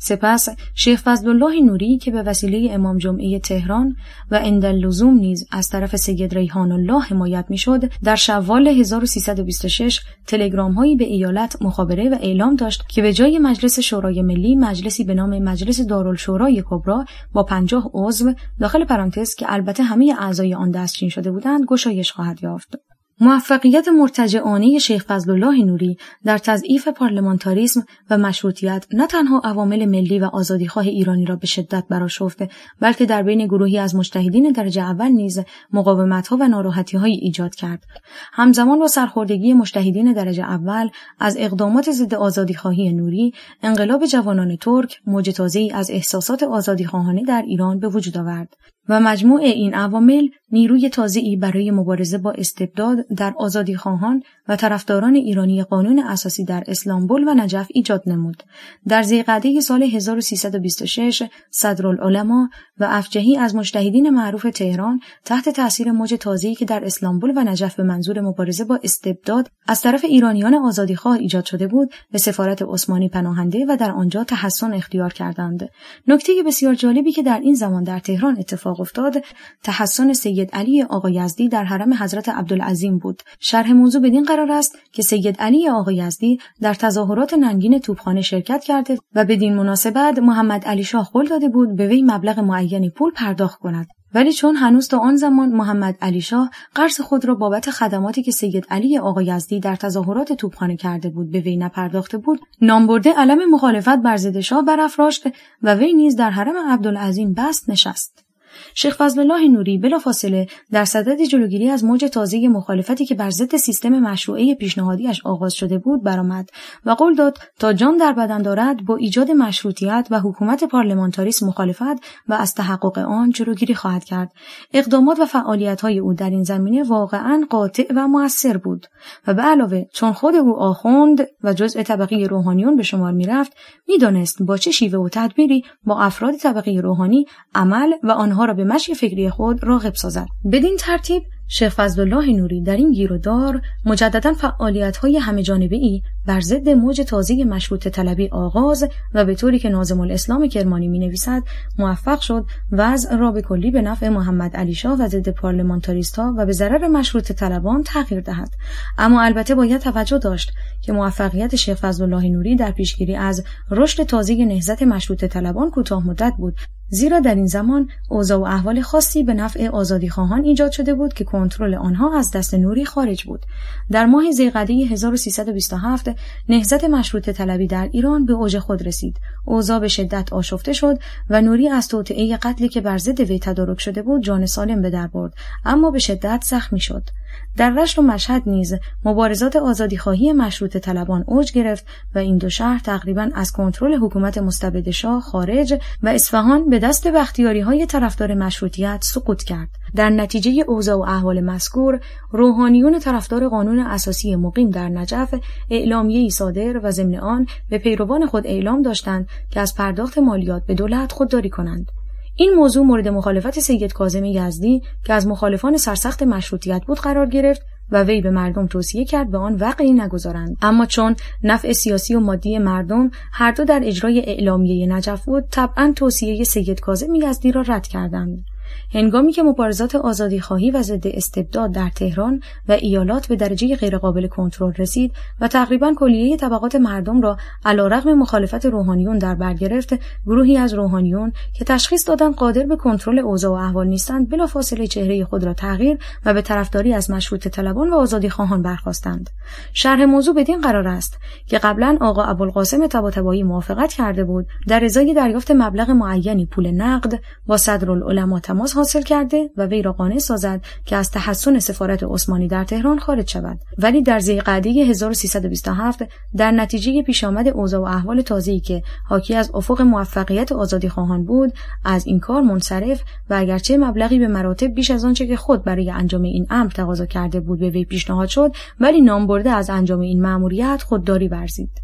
[SPEAKER 1] سپس شیخ فضل الله نوری که به وسیله امام جمعه تهران و عند لزوم نیز از طرف سید ریحان الله حمایت می‌شد در شوال 1326 تلگرام هایی به ایالت مخابره و اعلام داشت که به جای مجلس شورای ملی مجلسی به نام مجلس دارالشورای کبرا با پنجاه عضو داخل پرانتز که البته همه اعضای آن دستچین شده بودند گشایش خواهد یافت. موفقیت مرتجعانه شیخ فضل الله نوری در تضعیف پارلمانتاریسم و مشروطیت نه تنها عوامل ملی و آزادیخواه ایرانی را به شدت براشفت بلکه در بین گروهی از مجتهدین درجه اول نیز مقاومتها و ناراحتیهایی ایجاد کرد. همزمان با سرخوردگی مجتهدین درجه اول از اقدامات ضد آزادیخواهی نوری انقلاب جوانان ترک موج ای از احساسات آزادیخواهانه در ایران به وجود آورد و مجموع این عوامل نیروی تازه‌ای برای مبارزه با استبداد در آزادی خواهان و طرفداران ایرانی قانون اساسی در اسلامبول و نجف ایجاد نمود. در زیقعده سال 1326 صدرالعلما و افجهی از مجتهدین معروف تهران تحت تاثیر موج تازه‌ای که در اسلامبول و نجف به منظور مبارزه با استبداد از طرف ایرانیان آزادیخواه ایجاد شده بود به سفارت عثمانی پناهنده و در آنجا تحسن اختیار کردند. نکته بسیار جالبی که در این زمان در تهران اتفاق افتاد تحسن سید علی آقا یزدی در حرم حضرت عبدالعظیم بود. شرح موضوع بدین قرار است که سید علی آقا یزدی در تظاهرات ننگین توپخانه شرکت کرده و بدین مناسبت محمد علی شاه قول داده بود به وی مبلغ معینی پول پرداخت کند. ولی چون هنوز تا آن زمان محمد علی شاه قرض خود را بابت خدماتی که سید علی آقا یزدی در تظاهرات توپخانه کرده بود به وی نپرداخته بود نامبرده علم مخالفت بر ضد شاه برافراشت و وی نیز در حرم عبدالعظیم بست نشست. شیخ فضل الله نوری بلافاصله در صدد جلوگیری از موج تازه مخالفتی که بر ضد سیستم مشروعه پیشنهادیش آغاز شده بود برآمد و قول داد تا جان در بدن دارد با ایجاد مشروطیت و حکومت پارلمانتاریسم مخالفت و از تحقق آن جلوگیری خواهد کرد. اقدامات و های او در این زمینه واقعا قاطع و موثر بود و به علاوه چون خود او آخوند و جزء طبقه روحانیون به شمار می‌رفت می‌دانست با چه شیوه و تدبیری با افراد طبقه روحانی عمل و آنها را به مشی فکری خود راغب سازد. بدین ترتیب شیخ الله نوری در این گیر و دار مجددا فعالیت های همه جانبه بر ضد موج تازه مشروط طلبی آغاز و به طوری که نازم الاسلام کرمانی می نویسد موفق شد وضع را به کلی به نفع محمد علی شاه و ضد پارلمانتاریست ها و به ضرر مشروط طلبان تغییر دهد. اما البته باید توجه داشت که موفقیت شیخ الله نوری در پیشگیری از رشد تازه نهضت مشروط طلبان کوتاه مدت بود. زیرا در این زمان اوضاع و احوال خاصی به نفع آزادی خواهان ایجاد شده بود که کنترل آنها از دست نوری خارج بود. در ماه ذیقعده 1327 نهضت مشروط طلبی در ایران به اوج خود رسید. اوضاع به شدت آشفته شد و نوری از توطئه قتلی که بر ضد وی تدارک شده بود جان سالم به در برد اما به شدت زخمی شد. در رشت و مشهد نیز مبارزات آزادیخواهی مشروط طلبان اوج گرفت و این دو شهر تقریبا از کنترل حکومت مستبد شاه خارج و اصفهان به دست بختیاری های طرفدار مشروطیت سقوط کرد. در نتیجه اوضاع و احوال مذکور روحانیون طرفدار قانون اساسی مقیم در نجف اعلامیه صادر و ضمن آن به پیروان خود اعلام داشتند که از پرداخت مالیات به دولت خودداری کنند. این موضوع مورد مخالفت سید کاظم یزدی که از مخالفان سرسخت مشروطیت بود قرار گرفت و وی به مردم توصیه کرد به آن وقعی نگذارند. اما چون نفع سیاسی و مادی مردم هر دو در اجرای اعلامیه نجف بود طبعا توصیه سید کاظم یزدی را رد کردند. هنگامی که مبارزات آزادی خواهی و ضد استبداد در تهران و ایالات به درجه غیرقابل کنترل رسید و تقریبا کلیه طبقات مردم را علیرغم مخالفت روحانیون در بر گرفت گروهی از روحانیون که تشخیص دادن قادر به کنترل اوضاع و احوال نیستند بلافاصله چهره خود را تغییر و به طرفداری از مشروط طلبان و آزادی خواهان برخواستند شرح موضوع بدین قرار است که قبلا آقا ابوالقاسم طباطبایی موافقت کرده بود در ازای دریافت مبلغ معینی پول نقد با صدرالعلما تماس حاصل کرده و وی را قانع سازد که از تحسن سفارت عثمانی در تهران خارج شود. ولی در ذیقعده 1327 در نتیجه پیش آمد اوضاع و احوال تازه‌ای که حاکی از افق موفقیت آزادی خواهان بود از این کار منصرف و اگرچه مبلغی به مراتب بیش از آنچه که خود برای انجام این امر تقاضا کرده بود به وی پیشنهاد شد ولی نام برده از انجام این مأموریت خودداری ورزید.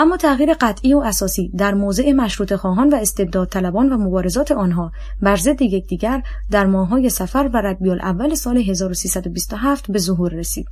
[SPEAKER 1] اما تغییر قطعی و اساسی در موضع مشروط خواهان و استبداد طلبان و مبارزات آنها بر ضد یکدیگر در ماههای سفر و ربیع اول سال 1327 به ظهور رسید.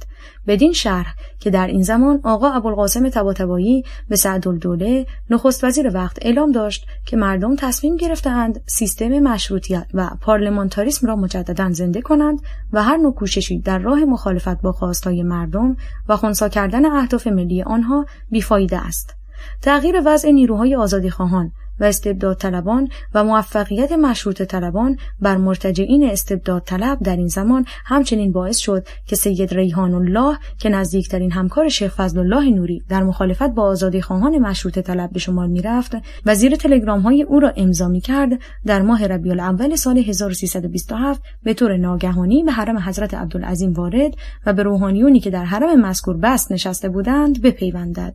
[SPEAKER 1] بدین شرح که در این زمان آقا ابوالقاسم طباطبایی به سعدالدوله نخست وزیر وقت اعلام داشت که مردم تصمیم گرفتهاند سیستم مشروطیت و پارلمانتاریسم را مجددا زنده کنند و هر نوع کوششی در راه مخالفت با خواستهای مردم و خونسا کردن اهداف ملی آنها بیفایده است. تغییر وضع نیروهای آزادیخواهان و استبداد طلبان و موفقیت مشروط طلبان بر مرتجعین استبداد طلب در این زمان همچنین باعث شد که سید ریحان الله که نزدیکترین همکار شیخ فضل الله نوری در مخالفت با آزادی خواهان مشروط طلب به شمار می‌رفت. و زیر تلگرام های او را امضا می کرد در ماه ربیع الاول سال 1327 به طور ناگهانی به حرم حضرت عبدالعظیم وارد و به روحانیونی که در حرم مذکور بست نشسته بودند بپیوندد.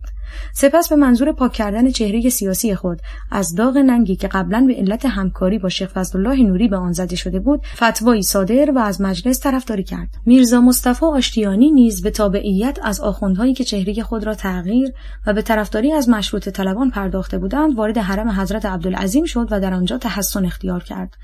[SPEAKER 1] سپس به منظور پاک کردن چهره سیاسی خود از داغ ننگی که قبلا به علت همکاری با شیخ الله نوری به آن زده شده بود فتوایی صادر و از مجلس طرفداری کرد. میرزا مصطفی آشتیانی نیز به تابعیت از آخوندهایی که چهره خود را تغییر و به طرفداری از مشروط طلبان پرداخته بودند وارد حرم حضرت عبدالعظیم شد و در آنجا تحسن اختیار کرد.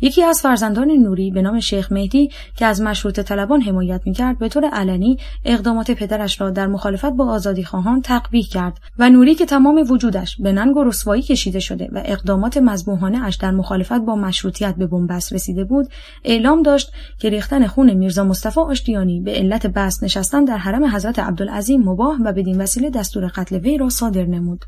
[SPEAKER 1] یکی از فرزندان نوری به نام شیخ مهدی که از مشروط طلبان حمایت می‌کرد به طور علنی اقدامات پدرش را در مخالفت با آزادی خواهان تقبیح کرد و نوری که تمام وجودش به ننگ و رسوایی کشیده شده و اقدامات مذبوحانه اش در مخالفت با مشروطیت به بنبست رسیده بود اعلام داشت که ریختن خون میرزا مصطفی آشتیانی به علت بست نشستن در حرم حضرت عبدالعظیم مباه و بدین وسیله دستور قتل وی را صادر نمود.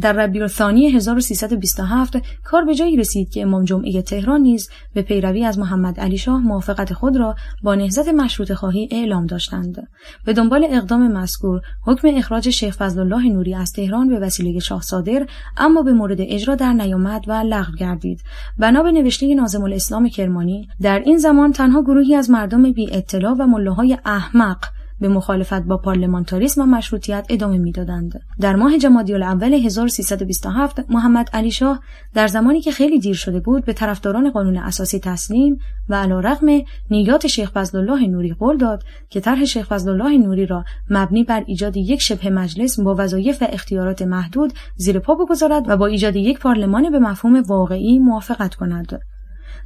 [SPEAKER 1] در ربیع الثانی 1327 کار به جایی رسید که امام جمعه تهران نیز به پیروی از محمد علی شاه موافقت خود را با نهضت مشروط خواهی اعلام داشتند. به دنبال اقدام مذکور حکم اخراج شیخ فضل الله نوری از تهران به وسیله شاه صادر اما به مورد اجرا در نیامد و لغو گردید. بنا به نوشته ناظم الاسلام کرمانی در این زمان تنها گروهی از مردم بی اطلاع و ملاهای احمق به مخالفت با پارلمانتاریسم و مشروطیت ادامه می‌دادند. در ماه جمادی الاول 1327 محمد علی شاه در زمانی که خیلی دیر شده بود به طرفداران قانون اساسی تسلیم و علیرغم نیات شیخ فضل الله نوری قول داد که طرح شیخ فضل الله نوری را مبنی بر ایجاد یک شبه مجلس با وظایف و اختیارات محدود زیر پا بگذارد و با ایجاد یک پارلمان به مفهوم واقعی موافقت کند.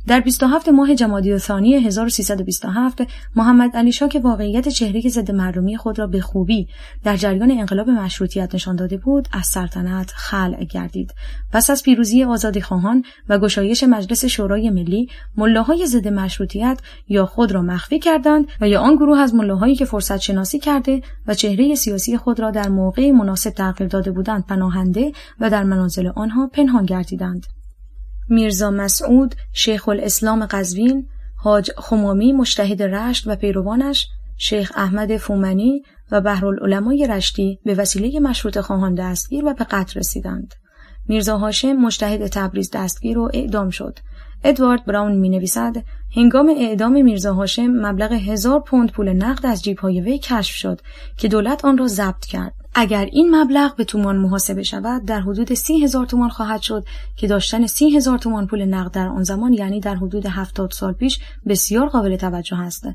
[SPEAKER 1] در 27 ماه جمادی ثانی 1327 محمد علی شاه که واقعیت چهره ضد مردمی خود را به خوبی در جریان انقلاب مشروطیت نشان داده بود از سلطنت خلع گردید. پس از پیروزی خواهان و گشایش مجلس شورای ملی ملاهای ضد مشروطیت یا خود را مخفی کردند و یا آن گروه از ملاهایی که فرصت شناسی کرده و چهره سیاسی خود را در موقع مناسب تغییر داده بودند پناهنده و در منازل آنها پنهان گردیدند. میرزا مسعود شیخ الاسلام قزوین حاج خمامی مشتهد رشت و پیروانش شیخ احمد فومنی و بهرالعلمای رشتی به وسیله مشروط خواهان دستگیر و به قتل رسیدند. میرزا هاشم مشتهد تبریز دستگیر و اعدام شد. ادوارد براون می نویسد هنگام اعدام میرزا هاشم مبلغ هزار پوند پول نقد از جیبهای وی کشف شد که دولت آن را ضبط کرد. اگر این مبلغ به تومان محاسبه شود در حدود سی هزار تومان خواهد شد که داشتن سی هزار تومان پول نقد در آن زمان یعنی در حدود هفتاد سال پیش بسیار قابل توجه است.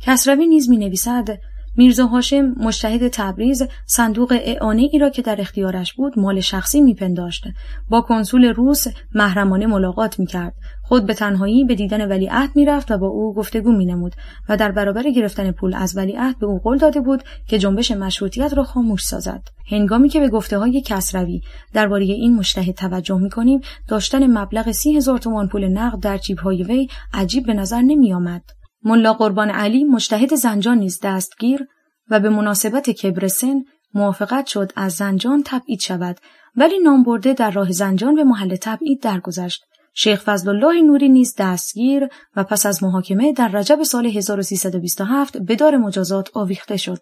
[SPEAKER 1] کسروی نیز می نویسد میرزا هاشم مشتهد تبریز صندوق اعانه ای را که در اختیارش بود مال شخصی میپنداشت. با کنسول روس محرمانه ملاقات می‌کرد. خود به تنهایی به دیدن ولیعهد می‌رفت و با او گفتگو مینمود و در برابر گرفتن پول از ولیعهد به او قول داده بود که جنبش مشروطیت را خاموش سازد. هنگامی که به گفته های کسروی درباره این مشتهد توجه می‌کنیم داشتن مبلغ سی هزار تومان پول نقد در جیبهای وی عجیب به نظر نمیآمد. ملا قربان علی مجتهد زنجان نیز دستگیر و به مناسبت کبر سن موافقت شد از زنجان تبعید شود ولی نامبرده در راه زنجان به محل تبعید درگذشت. شیخ فضل الله نوری نیز دستگیر و پس از محاکمه در رجب سال 1327 به دار مجازات آویخته شد.